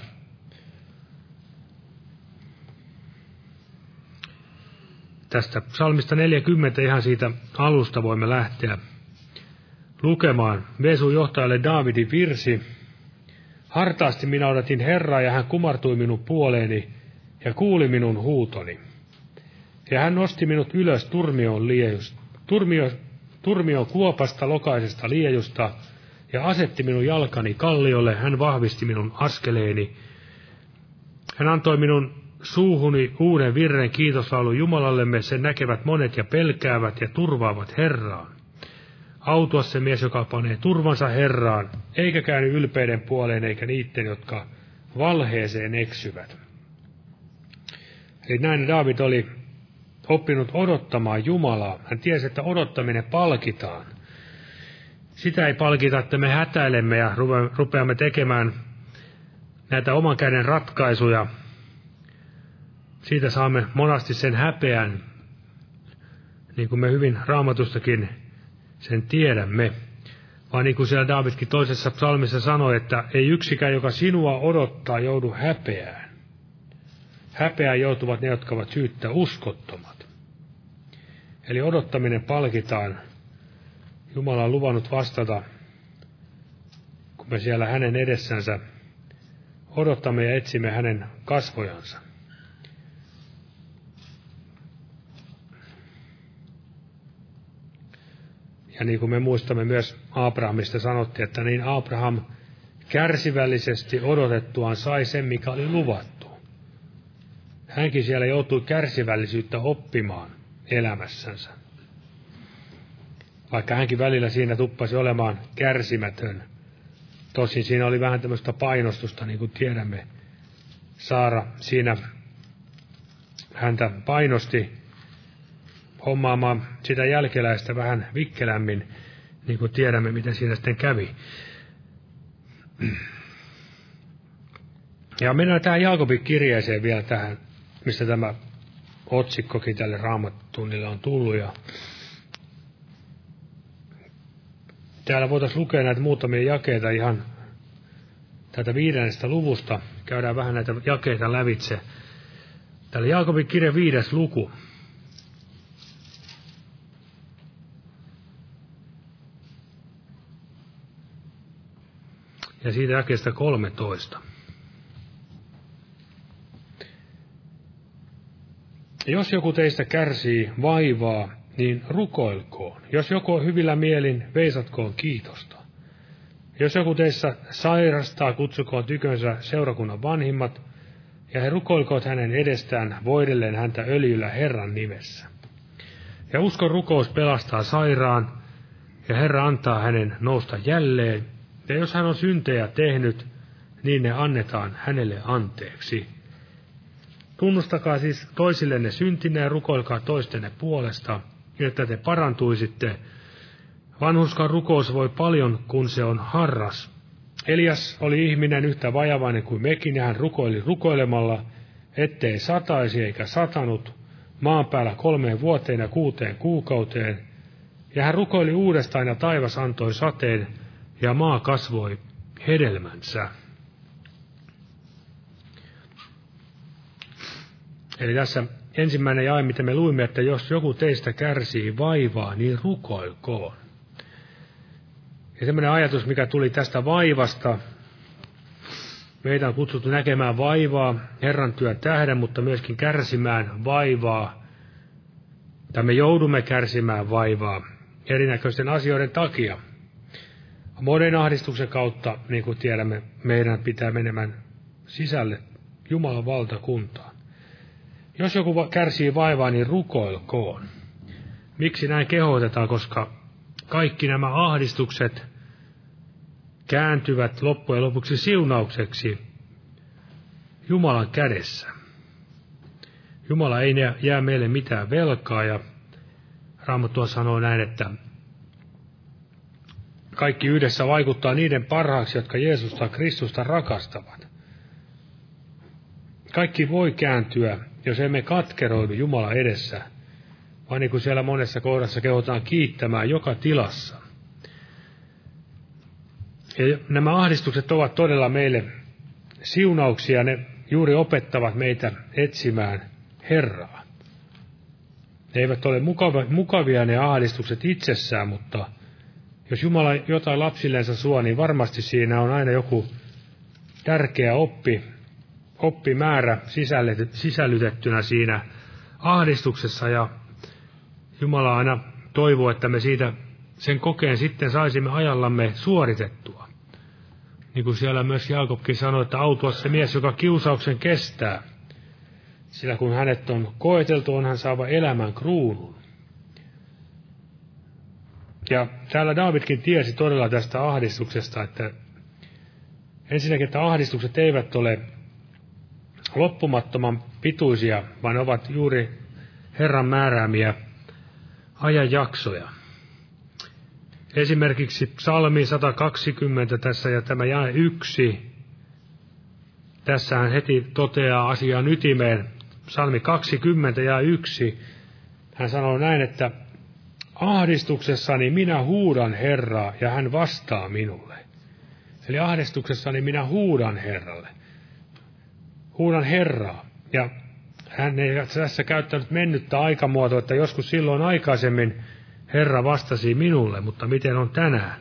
Tästä psalmista 40 ihan siitä alusta voimme lähteä lukemaan. Vesu johtajalle Daavidin virsi. Hartaasti minä odotin Herraa ja hän kumartui minun puoleeni ja kuuli minun huutoni. Ja hän nosti minut ylös turmioon liejust, turmio, turmio kuopasta lokaisesta liejusta, ja asetti minun jalkani kalliolle, hän vahvisti minun askeleeni. Hän antoi minun suuhuni uuden virren kiitoslaulu Jumalallemme, sen näkevät monet ja pelkäävät ja turvaavat Herraan. Autua se mies, joka panee turvansa Herraan, eikä käänny ylpeiden puoleen eikä niiden, jotka valheeseen eksyvät. Eli näin David oli oppinut odottamaan Jumalaa. Hän tiesi, että odottaminen palkitaan. Sitä ei palkita, että me hätäilemme ja rupeamme tekemään näitä oman käden ratkaisuja. Siitä saamme monasti sen häpeän, niin kuin me hyvin raamatustakin sen tiedämme. Vaan niin kuin siellä Davidkin toisessa psalmissa sanoi, että ei yksikään, joka sinua odottaa, joudu häpeään. Häpeään joutuvat ne, jotka ovat syyttä uskottomat. Eli odottaminen palkitaan. Jumala on luvannut vastata, kun me siellä hänen edessänsä odottamme ja etsimme hänen kasvojansa. Ja niin kuin me muistamme myös Abrahamista sanottiin, että niin Abraham kärsivällisesti odotettuaan sai sen, mikä oli luvattu. Hänkin siellä joutui kärsivällisyyttä oppimaan elämässänsä. Vaikka hänkin välillä siinä tuppasi olemaan kärsimätön. Tosin siinä oli vähän tämmöistä painostusta, niin kuin tiedämme. Saara siinä häntä painosti hommaamaan sitä jälkeläistä vähän vikkelämmin, niin kuin tiedämme, miten siinä sitten kävi. Ja mennään tähän Jaakobin kirjeeseen vielä tähän, mistä tämä otsikkokin tälle raamattunnille on tullut. Ja täällä voitaisiin lukea näitä muutamia jakeita ihan tätä viidennestä luvusta. Käydään vähän näitä jakeita lävitse. Täällä Jaakobin kirja viides luku. Ja siitä jakeesta 13. Jos joku teistä kärsii vaivaa, niin rukoilkoon. Jos joku on hyvillä mielin, veisatkoon kiitosta. Jos joku teistä sairastaa, kutsukoon tykönsä seurakunnan vanhimmat, ja he rukoilkoot hänen edestään voidelleen häntä öljyllä Herran nimessä. Ja uskon rukous pelastaa sairaan, ja Herra antaa hänen nousta jälleen, ja jos hän on syntejä tehnyt, niin ne annetaan hänelle anteeksi. Tunnustakaa siis toisillenne syntinne ja rukoilkaa toistenne puolesta, että te parantuisitte. Vanhuskan rukous voi paljon, kun se on harras. Elias oli ihminen yhtä vajavainen kuin mekin, ja hän rukoili rukoilemalla, ettei sataisi eikä satanut, maan päällä kolmeen vuoteen ja kuuteen kuukauteen. Ja hän rukoili uudestaan, ja taivas antoi sateen, ja maa kasvoi hedelmänsä. Eli tässä ensimmäinen jae, mitä me luimme, että jos joku teistä kärsii vaivaa, niin rukoilkoon. Ja semmoinen ajatus, mikä tuli tästä vaivasta, meitä on kutsuttu näkemään vaivaa Herran työn tähden, mutta myöskin kärsimään vaivaa, tai me joudumme kärsimään vaivaa erinäköisten asioiden takia – Monen ahdistuksen kautta, niin kuin tiedämme, meidän pitää menemään sisälle Jumalan valtakuntaan. Jos joku kärsii vaivaa, niin rukoilkoon. Miksi näin kehotetaan? Koska kaikki nämä ahdistukset kääntyvät loppujen lopuksi siunaukseksi Jumalan kädessä. Jumala ei jää meille mitään velkaa ja Raamattu sanoo näin, että kaikki yhdessä vaikuttaa niiden parhaaksi, jotka Jeesusta Kristusta rakastavat. Kaikki voi kääntyä, jos emme katkeroidu Jumala edessä, vaan niin kuin siellä monessa kohdassa kehotaan kiittämään joka tilassa. Ja nämä ahdistukset ovat todella meille siunauksia, ne juuri opettavat meitä etsimään Herraa. Ne eivät ole mukavia ne ahdistukset itsessään, mutta jos Jumala jotain lapsillensa suo, niin varmasti siinä on aina joku tärkeä oppi, oppimäärä sisällytettynä siinä ahdistuksessa ja Jumala aina toivoo, että me siitä sen kokeen sitten saisimme ajallamme suoritettua. Niin kuin siellä myös Jaakobkin sanoi, että autua se mies, joka kiusauksen kestää. Sillä kun hänet on koeteltu, on hän saava elämän kruunun. Ja täällä Davidkin tiesi todella tästä ahdistuksesta, että, ensinnäkin, että ahdistukset eivät ole loppumattoman pituisia, vaan ovat juuri Herran määräämiä ajanjaksoja. Esimerkiksi psalmi 120 tässä ja tämä jae yksi. Tässä hän heti toteaa asian ytimeen. Psalmi 20 ja yksi. Hän sanoo näin, että ahdistuksessani minä huudan Herraa ja hän vastaa minulle. Eli ahdistuksessani minä huudan Herralle. Huudan Herraa. Ja hän ei tässä käyttänyt mennyttä aikamuotoa, että joskus silloin aikaisemmin Herra vastasi minulle, mutta miten on tänään?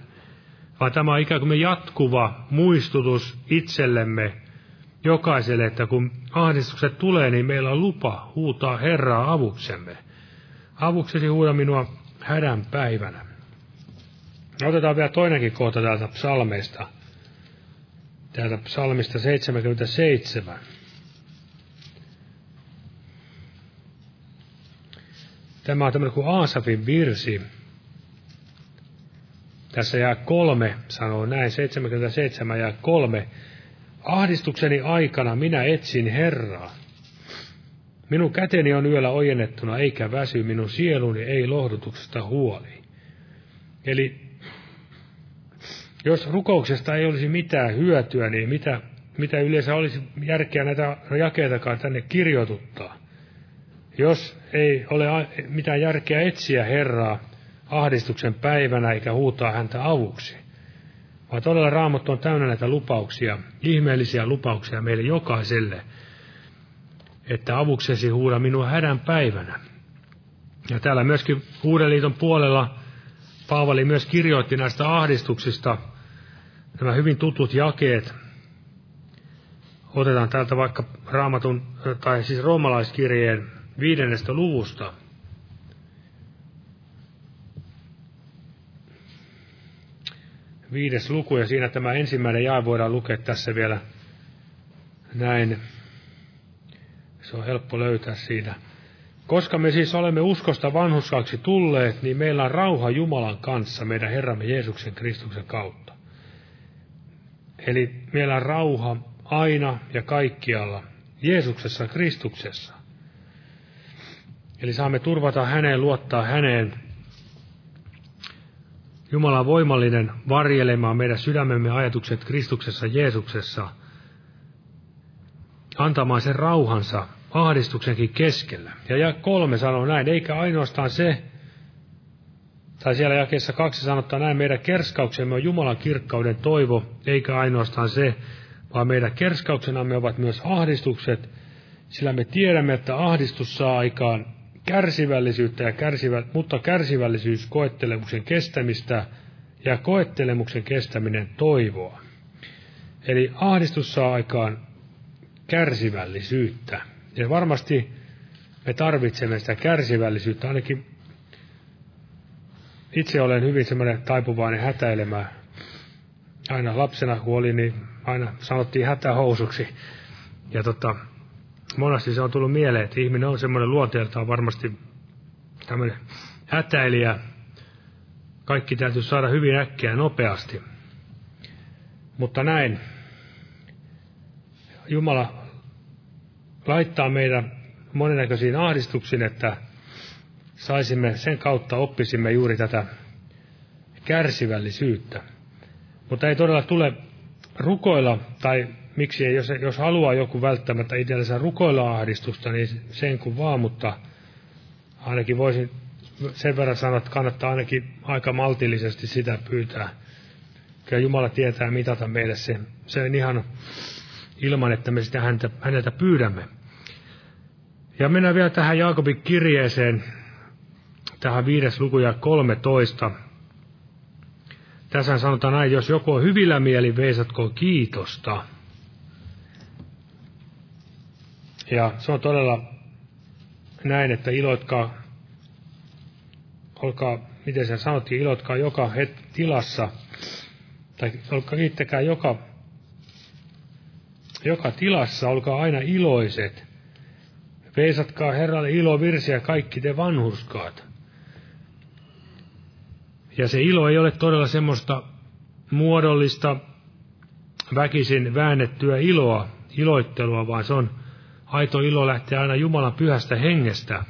Vaan tämä on ikään kuin jatkuva muistutus itsellemme, jokaiselle, että kun ahdistukset tulee, niin meillä on lupa huutaa Herraa avuksemme. Avuksesi huuda minua hädän päivänä. Otetaan vielä toinenkin kohta täältä psalmeista. Täältä psalmista 77. Tämä on tämmöinen kuin Aasafin virsi. Tässä jää kolme, sanoo näin, 77 jää kolme. Ahdistukseni aikana minä etsin Herraa. Minun käteni on yöllä ojennettuna, eikä väsy, minun sieluni ei lohdutuksesta huoli. Eli jos rukouksesta ei olisi mitään hyötyä, niin mitä, mitä yleensä olisi järkeä näitä jakeitakaan tänne kirjoituttaa? Jos ei ole mitään järkeä etsiä Herraa ahdistuksen päivänä eikä huutaa häntä avuksi, vaan todella raamattu on täynnä näitä lupauksia, ihmeellisiä lupauksia meille jokaiselle, että avuksesi huuda minua hädän päivänä. Ja täällä myöskin Uuden puolella Paavali myös kirjoitti näistä ahdistuksista nämä hyvin tutut jakeet. Otetaan täältä vaikka raamatun, tai siis roomalaiskirjeen viidennestä luvusta. Viides luku, ja siinä tämä ensimmäinen jae voidaan lukea tässä vielä näin. Se on helppo löytää siinä. Koska me siis olemme uskosta vanhuskaaksi tulleet, niin meillä on rauha Jumalan kanssa meidän Herramme Jeesuksen Kristuksen kautta. Eli meillä on rauha aina ja kaikkialla Jeesuksessa Kristuksessa. Eli saamme turvata häneen, luottaa häneen. Jumala on voimallinen varjelemaan meidän sydämemme ajatukset Kristuksessa Jeesuksessa, antamaan sen rauhansa ahdistuksenkin keskellä. Ja ja kolme sanoo näin, eikä ainoastaan se, tai siellä jakeessa kaksi sanottaa näin, meidän kerskauksemme on Jumalan kirkkauden toivo, eikä ainoastaan se, vaan meidän kerskauksenamme ovat myös ahdistukset, sillä me tiedämme, että ahdistus saa aikaan kärsivällisyyttä, ja kärsivä, mutta kärsivällisyys koettelemuksen kestämistä ja koettelemuksen kestäminen toivoa. Eli ahdistus saa aikaan kärsivällisyyttä. Ja varmasti me tarvitsemme sitä kärsivällisyyttä, ainakin itse olen hyvin semmoinen taipuvainen hätäilemään. Aina lapsena kun olin, niin aina sanottiin hätähousuksi. Ja tota, monesti se on tullut mieleen, että ihminen on semmoinen luonteeltaan varmasti tämmöinen hätäilijä. Kaikki täytyy saada hyvin äkkiä nopeasti. Mutta näin, Jumala laittaa meidän monennäköisiin ahdistuksiin, että saisimme sen kautta oppisimme juuri tätä kärsivällisyyttä. Mutta ei todella tule rukoilla tai miksi ei, jos, jos haluaa joku välttämättä itsellensä rukoilla ahdistusta, niin sen kun vaan, mutta ainakin voisin sen verran sanoa, että kannattaa ainakin aika maltillisesti sitä pyytää. Kyllä Jumala tietää mitata meille se. Se on ihan ilman, että me sitä häntä, häneltä pyydämme. Ja mennään vielä tähän Jaakobin kirjeeseen, tähän viides luku ja 13. Tässä sanotaan näin, jos joku on hyvillä mieli, veisatko kiitosta. Ja se on todella näin, että iloitkaa, olkaa, miten sen sanottiin, iloitkaa joka het, tilassa, tai olkaa kiittäkää joka, joka tilassa, olkaa aina iloiset. Veisatkaa Herralle ilovirsiä kaikki te vanhurskaat. Ja se ilo ei ole todella semmoista muodollista väkisin väännettyä iloa, iloittelua, vaan se on aito ilo lähtee aina Jumalan pyhästä hengestä.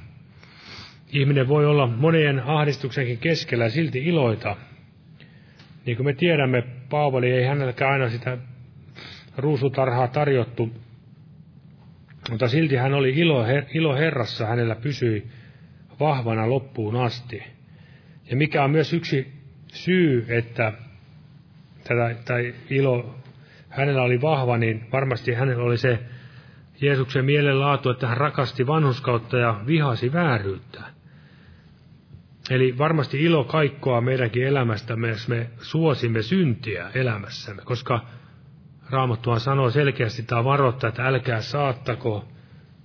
Ihminen voi olla monien ahdistuksenkin keskellä silti iloita. Niin kuin me tiedämme, Paavali ei hänelläkään aina sitä ruusutarhaa tarjottu, mutta silti hän oli ilo, ilo Herrassa, hänellä pysyi vahvana loppuun asti. Ja mikä on myös yksi syy, että tätä, tai ilo hänellä oli vahva, niin varmasti hänellä oli se Jeesuksen mielenlaatu, että hän rakasti vanhuskautta ja vihasi vääryyttä. Eli varmasti ilo kaikkoa meidänkin elämästämme, jos me suosimme syntiä elämässämme, koska Raamattuhan sanoo selkeästi tai varoittaa, että älkää saattako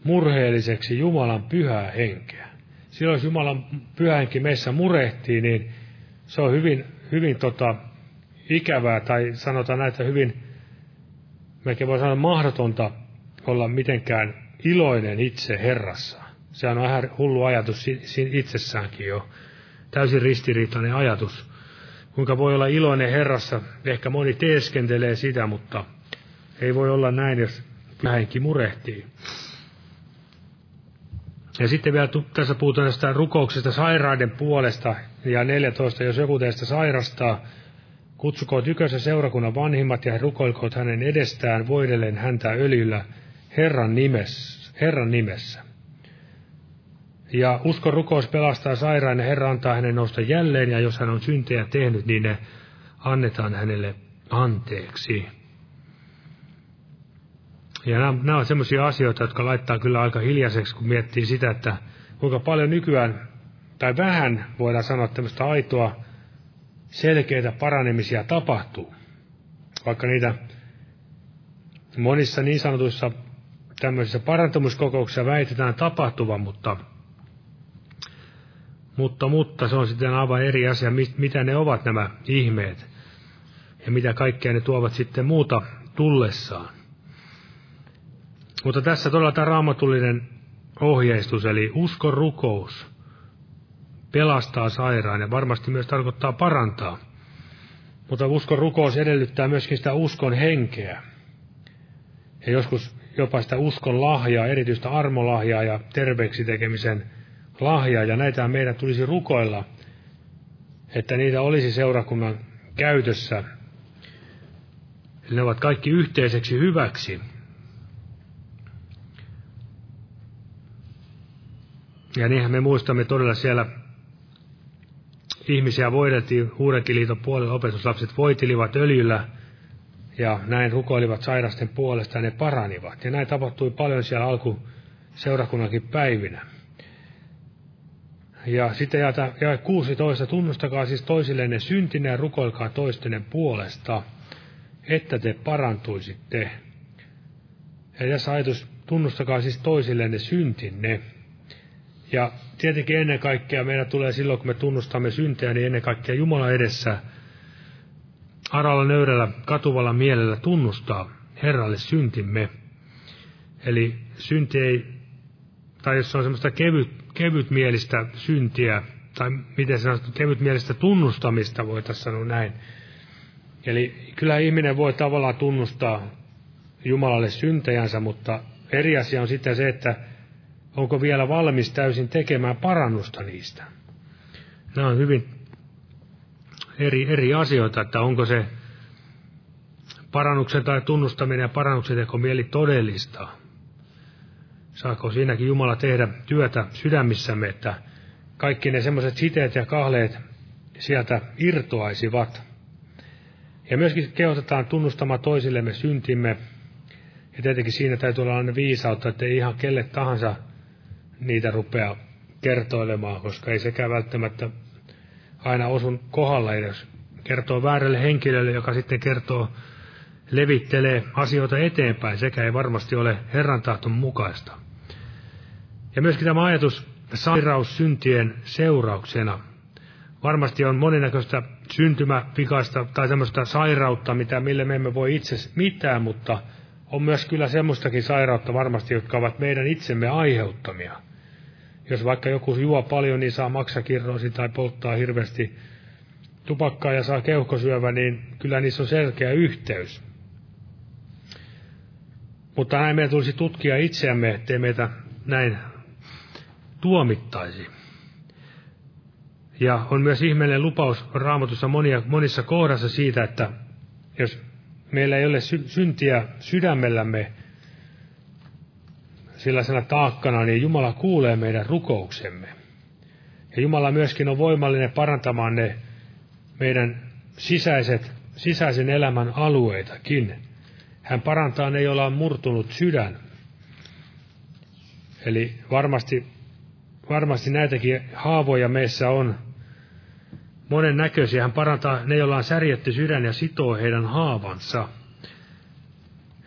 murheelliseksi Jumalan pyhää henkeä. Silloin jos Jumalan pyhä henki meissä murehtii, niin se on hyvin, hyvin tota, ikävää, tai sanotaan näitä hyvin, melkein voi sanoa mahdotonta olla mitenkään iloinen itse Herrassa. Se on vähän hullu ajatus itsessäänkin jo. Täysin ristiriitainen ajatus. Kuinka voi olla iloinen Herrassa? Ehkä moni teeskentelee sitä, mutta ei voi olla näin, jos pyhänkin murehtii. Ja sitten vielä tässä puhutaan tästä rukouksesta sairaiden puolesta. Ja 14, jos joku teistä sairastaa, kutsukoot tykönsä seurakunnan vanhimmat ja rukoilkoot hänen edestään voidellen häntä öljyllä Herran nimessä. Herran nimessä. Ja uskon rukous pelastaa sairaan ja Herra antaa hänen nousta jälleen, ja jos hän on syntejä tehnyt, niin ne annetaan hänelle anteeksi. Ja nämä, nämä on sellaisia asioita, jotka laittaa kyllä aika hiljaiseksi, kun miettii sitä, että kuinka paljon nykyään, tai vähän voidaan sanoa tämmöistä aitoa, selkeitä paranemisia tapahtuu. Vaikka niitä monissa niin sanotuissa tämmöisissä parantamuskokouksissa väitetään tapahtuvan, mutta, mutta, mutta se on sitten aivan eri asia, mitä ne ovat nämä ihmeet ja mitä kaikkea ne tuovat sitten muuta tullessaan. Mutta tässä todella tämä raamatullinen ohjeistus, eli uskon rukous, pelastaa sairaan ja varmasti myös tarkoittaa parantaa. Mutta uskon rukous edellyttää myöskin sitä uskon henkeä. Ja joskus jopa sitä uskon lahjaa, erityistä armolahjaa ja terveeksi tekemisen lahjaa. Ja näitä meidän tulisi rukoilla, että niitä olisi seurakunnan käytössä. Eli ne ovat kaikki yhteiseksi hyväksi. Ja niinhän me muistamme todella siellä ihmisiä voideltiin Uudenkin liiton puolella, opetuslapset voitilivat öljyllä ja näin rukoilivat sairasten puolesta ja ne paranivat. Ja näin tapahtui paljon siellä alku seurakunnankin päivinä. Ja sitten ja 16, tunnustakaa siis toisillenne syntinä ja rukoilkaa toistenne puolesta, että te parantuisitte. Ja tässä ajatus, tunnustakaa siis toisillenne syntinne. Ja tietenkin ennen kaikkea meidän tulee silloin, kun me tunnustamme syntejä, niin ennen kaikkea Jumala edessä aralla nöyrällä katuvalla mielellä tunnustaa Herralle syntimme. Eli synti ei, tai jos on semmoista kevyt, kevytmielistä syntiä, tai miten sanottu, kevytmielistä tunnustamista voitaisiin sanoa näin. Eli kyllä ihminen voi tavallaan tunnustaa Jumalalle syntejänsä, mutta eri asia on sitten se, että onko vielä valmis täysin tekemään parannusta niistä. Nämä on hyvin eri, eri asioita, että onko se parannuksen tai tunnustaminen ja parannuksen teko mieli todellista. Saako siinäkin Jumala tehdä työtä sydämissämme, että kaikki ne semmoiset siteet ja kahleet sieltä irtoaisivat. Ja myöskin kehotetaan tunnustamaan toisillemme syntimme. Ja tietenkin siinä täytyy olla viisautta, että ei ihan kelle tahansa niitä rupea kertoilemaan, koska ei sekään välttämättä aina osun kohdalla edes. Kertoo väärälle henkilölle, joka sitten kertoo, levittelee asioita eteenpäin, sekä ei varmasti ole Herran tahton mukaista. Ja myöskin tämä ajatus sairaus syntien seurauksena. Varmasti on monennäköistä syntymäpikaista tai semmoista sairautta, mitä, mille me emme voi itse mitään, mutta on myös kyllä semmoistakin sairautta varmasti, jotka ovat meidän itsemme aiheuttamia. Jos vaikka joku juo paljon, niin saa maksakirroosi tai polttaa hirveästi tupakkaa ja saa keuhkosyövä, niin kyllä niissä on selkeä yhteys. Mutta näin meidän tulisi tutkia itseämme, ettei meitä näin tuomittaisi. Ja on myös ihmeellinen lupaus raamatussa monia, monissa kohdassa siitä, että jos meillä ei ole sy- syntiä sydämellämme sellaisena taakkana, niin Jumala kuulee meidän rukouksemme. Ja Jumala myöskin on voimallinen parantamaan ne meidän sisäiset, sisäisen elämän alueitakin. Hän parantaa ne, joilla on murtunut sydän. Eli varmasti, varmasti näitäkin haavoja meissä on monen näköisiä. Hän parantaa ne, joilla on särjetty sydän ja sitoo heidän haavansa.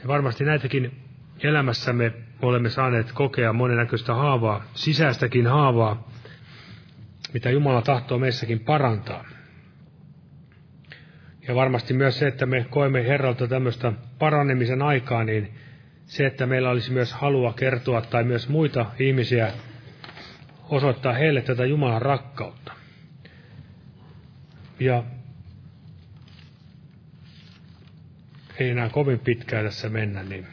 Ja varmasti näitäkin elämässämme olemme saaneet kokea monennäköistä haavaa, sisäistäkin haavaa, mitä Jumala tahtoo meissäkin parantaa. Ja varmasti myös se, että me koemme Herralta tämmöistä paranemisen aikaa, niin se, että meillä olisi myös halua kertoa tai myös muita ihmisiä osoittaa heille tätä Jumalan rakkautta. Ja ei enää kovin pitkään tässä mennä, niin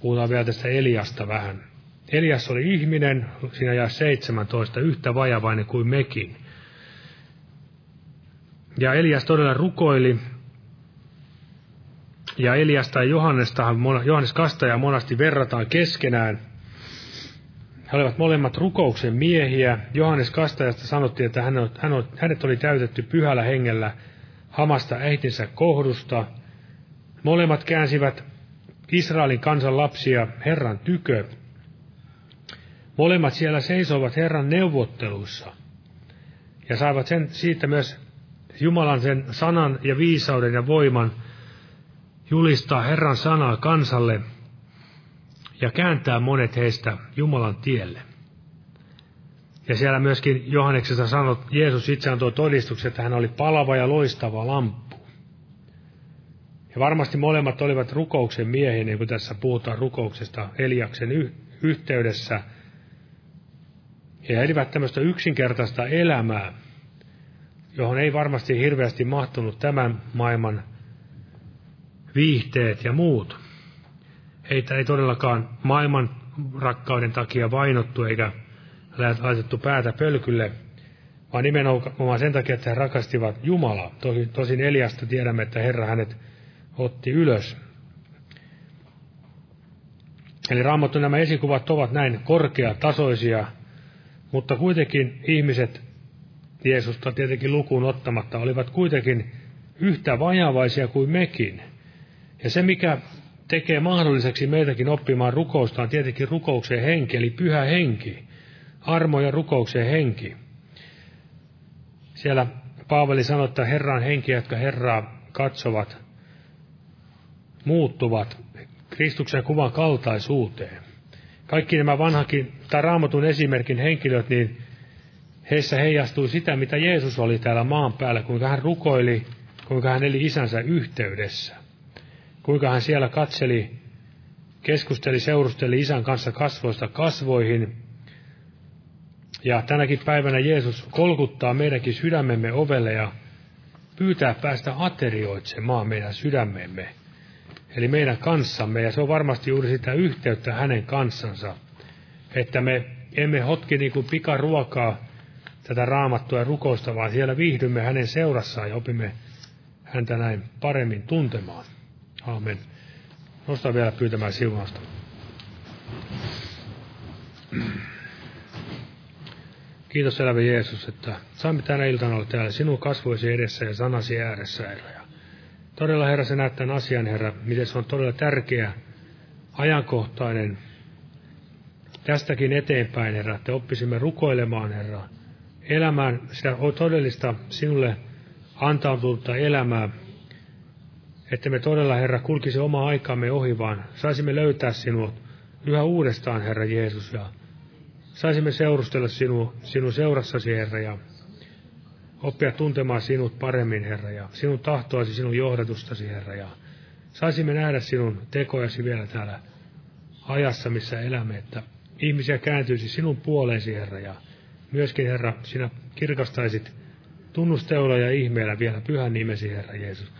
puhutaan vielä tästä Eliasta vähän. Elias oli ihminen, siinä jää 17, yhtä vajavainen kuin mekin. Ja Elias todella rukoili, ja Eliasta ja Johannesta, Johannes Kastaja monasti verrataan keskenään. He olivat molemmat rukouksen miehiä. Johannes Kastajasta sanottiin, että hänet oli täytetty pyhällä hengellä hamasta äitinsä kohdusta. Molemmat käänsivät Israelin kansan lapsia Herran tykö. Molemmat siellä seisoivat Herran neuvotteluissa ja saivat sen, siitä myös Jumalan sen sanan ja viisauden ja voiman julistaa Herran sanaa kansalle ja kääntää monet heistä Jumalan tielle. Ja siellä myöskin Johanneksessa sanot, Jeesus itse antoi todistuksen, että hän oli palava ja loistava lamppu. Ja varmasti molemmat olivat rukouksen miehiä, niin kuin tässä puhutaan rukouksesta Eliaksen y- yhteydessä. He elivät tämmöistä yksinkertaista elämää, johon ei varmasti hirveästi mahtunut tämän maailman viihteet ja muut. Heitä ei todellakaan maailman rakkauden takia vainottu eikä laitettu päätä pölkylle, vaan nimenomaan sen takia, että he rakastivat Jumalaa. Tosin Eliasta tiedämme, että Herra hänet otti ylös. Eli raamattu nämä esikuvat ovat näin korkeatasoisia, mutta kuitenkin ihmiset Jeesusta tietenkin lukuun ottamatta olivat kuitenkin yhtä vajavaisia kuin mekin. Ja se, mikä tekee mahdolliseksi meitäkin oppimaan rukousta, on tietenkin rukouksen henki, eli pyhä henki. Armo ja rukouksen henki. Siellä Paavali sanoi, että Herran henki, jotka Herraa katsovat, muuttuvat Kristuksen kuvan kaltaisuuteen. Kaikki nämä vanhakin, tai raamatun esimerkin henkilöt, niin heissä heijastui sitä, mitä Jeesus oli täällä maan päällä, kuinka hän rukoili, kuinka hän eli isänsä yhteydessä. Kuinka hän siellä katseli, keskusteli, seurusteli isän kanssa kasvoista kasvoihin. Ja tänäkin päivänä Jeesus kolkuttaa meidänkin sydämemme ovelle ja pyytää päästä aterioitsemaan meidän sydämemme eli meidän kanssamme, ja se on varmasti juuri sitä yhteyttä hänen kanssansa, että me emme hotki niin kuin pikaruokaa tätä raamattua ja rukousta, vaan siellä viihdymme hänen seurassaan ja opimme häntä näin paremmin tuntemaan. Aamen. Nosta vielä pyytämään siunausta. Kiitos elävä Jeesus, että saamme tänä iltana olla täällä sinun kasvoisi edessä ja sanasi ääressä, Herra. Todella, Herra, sä näet tämän asian, Herra, miten se on todella tärkeä, ajankohtainen. Tästäkin eteenpäin, Herra, että oppisimme rukoilemaan, Herra, elämään sitä todellista sinulle antautunutta elämää, että me todella, Herra, kulkisi oma aikaamme ohi, vaan saisimme löytää sinut yhä uudestaan, Herra Jeesus, ja saisimme seurustella sinu, sinun seurassasi, Herra, ja oppia tuntemaan sinut paremmin, Herra, ja sinun tahtoasi, sinun johdatustasi, Herra, ja saisimme nähdä sinun tekojasi vielä täällä ajassa, missä elämme, että ihmisiä kääntyisi sinun puoleesi, Herra, ja myöskin, Herra, sinä kirkastaisit tunnusteolla ja ihmeellä vielä pyhän nimesi, Herra Jeesus.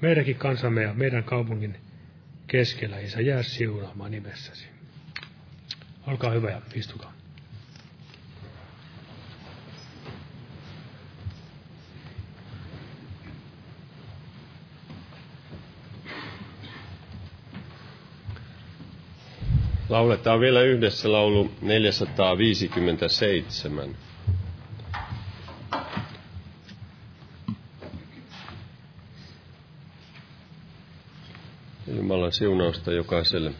meidänkin kansamme ja meidän kaupungin keskellä, Isä, jää siunaamaan nimessäsi. Olkaa hyvä ja istukaa. Lauletaan vielä yhdessä laulu 457. Jumalan siunausta jokaiselle.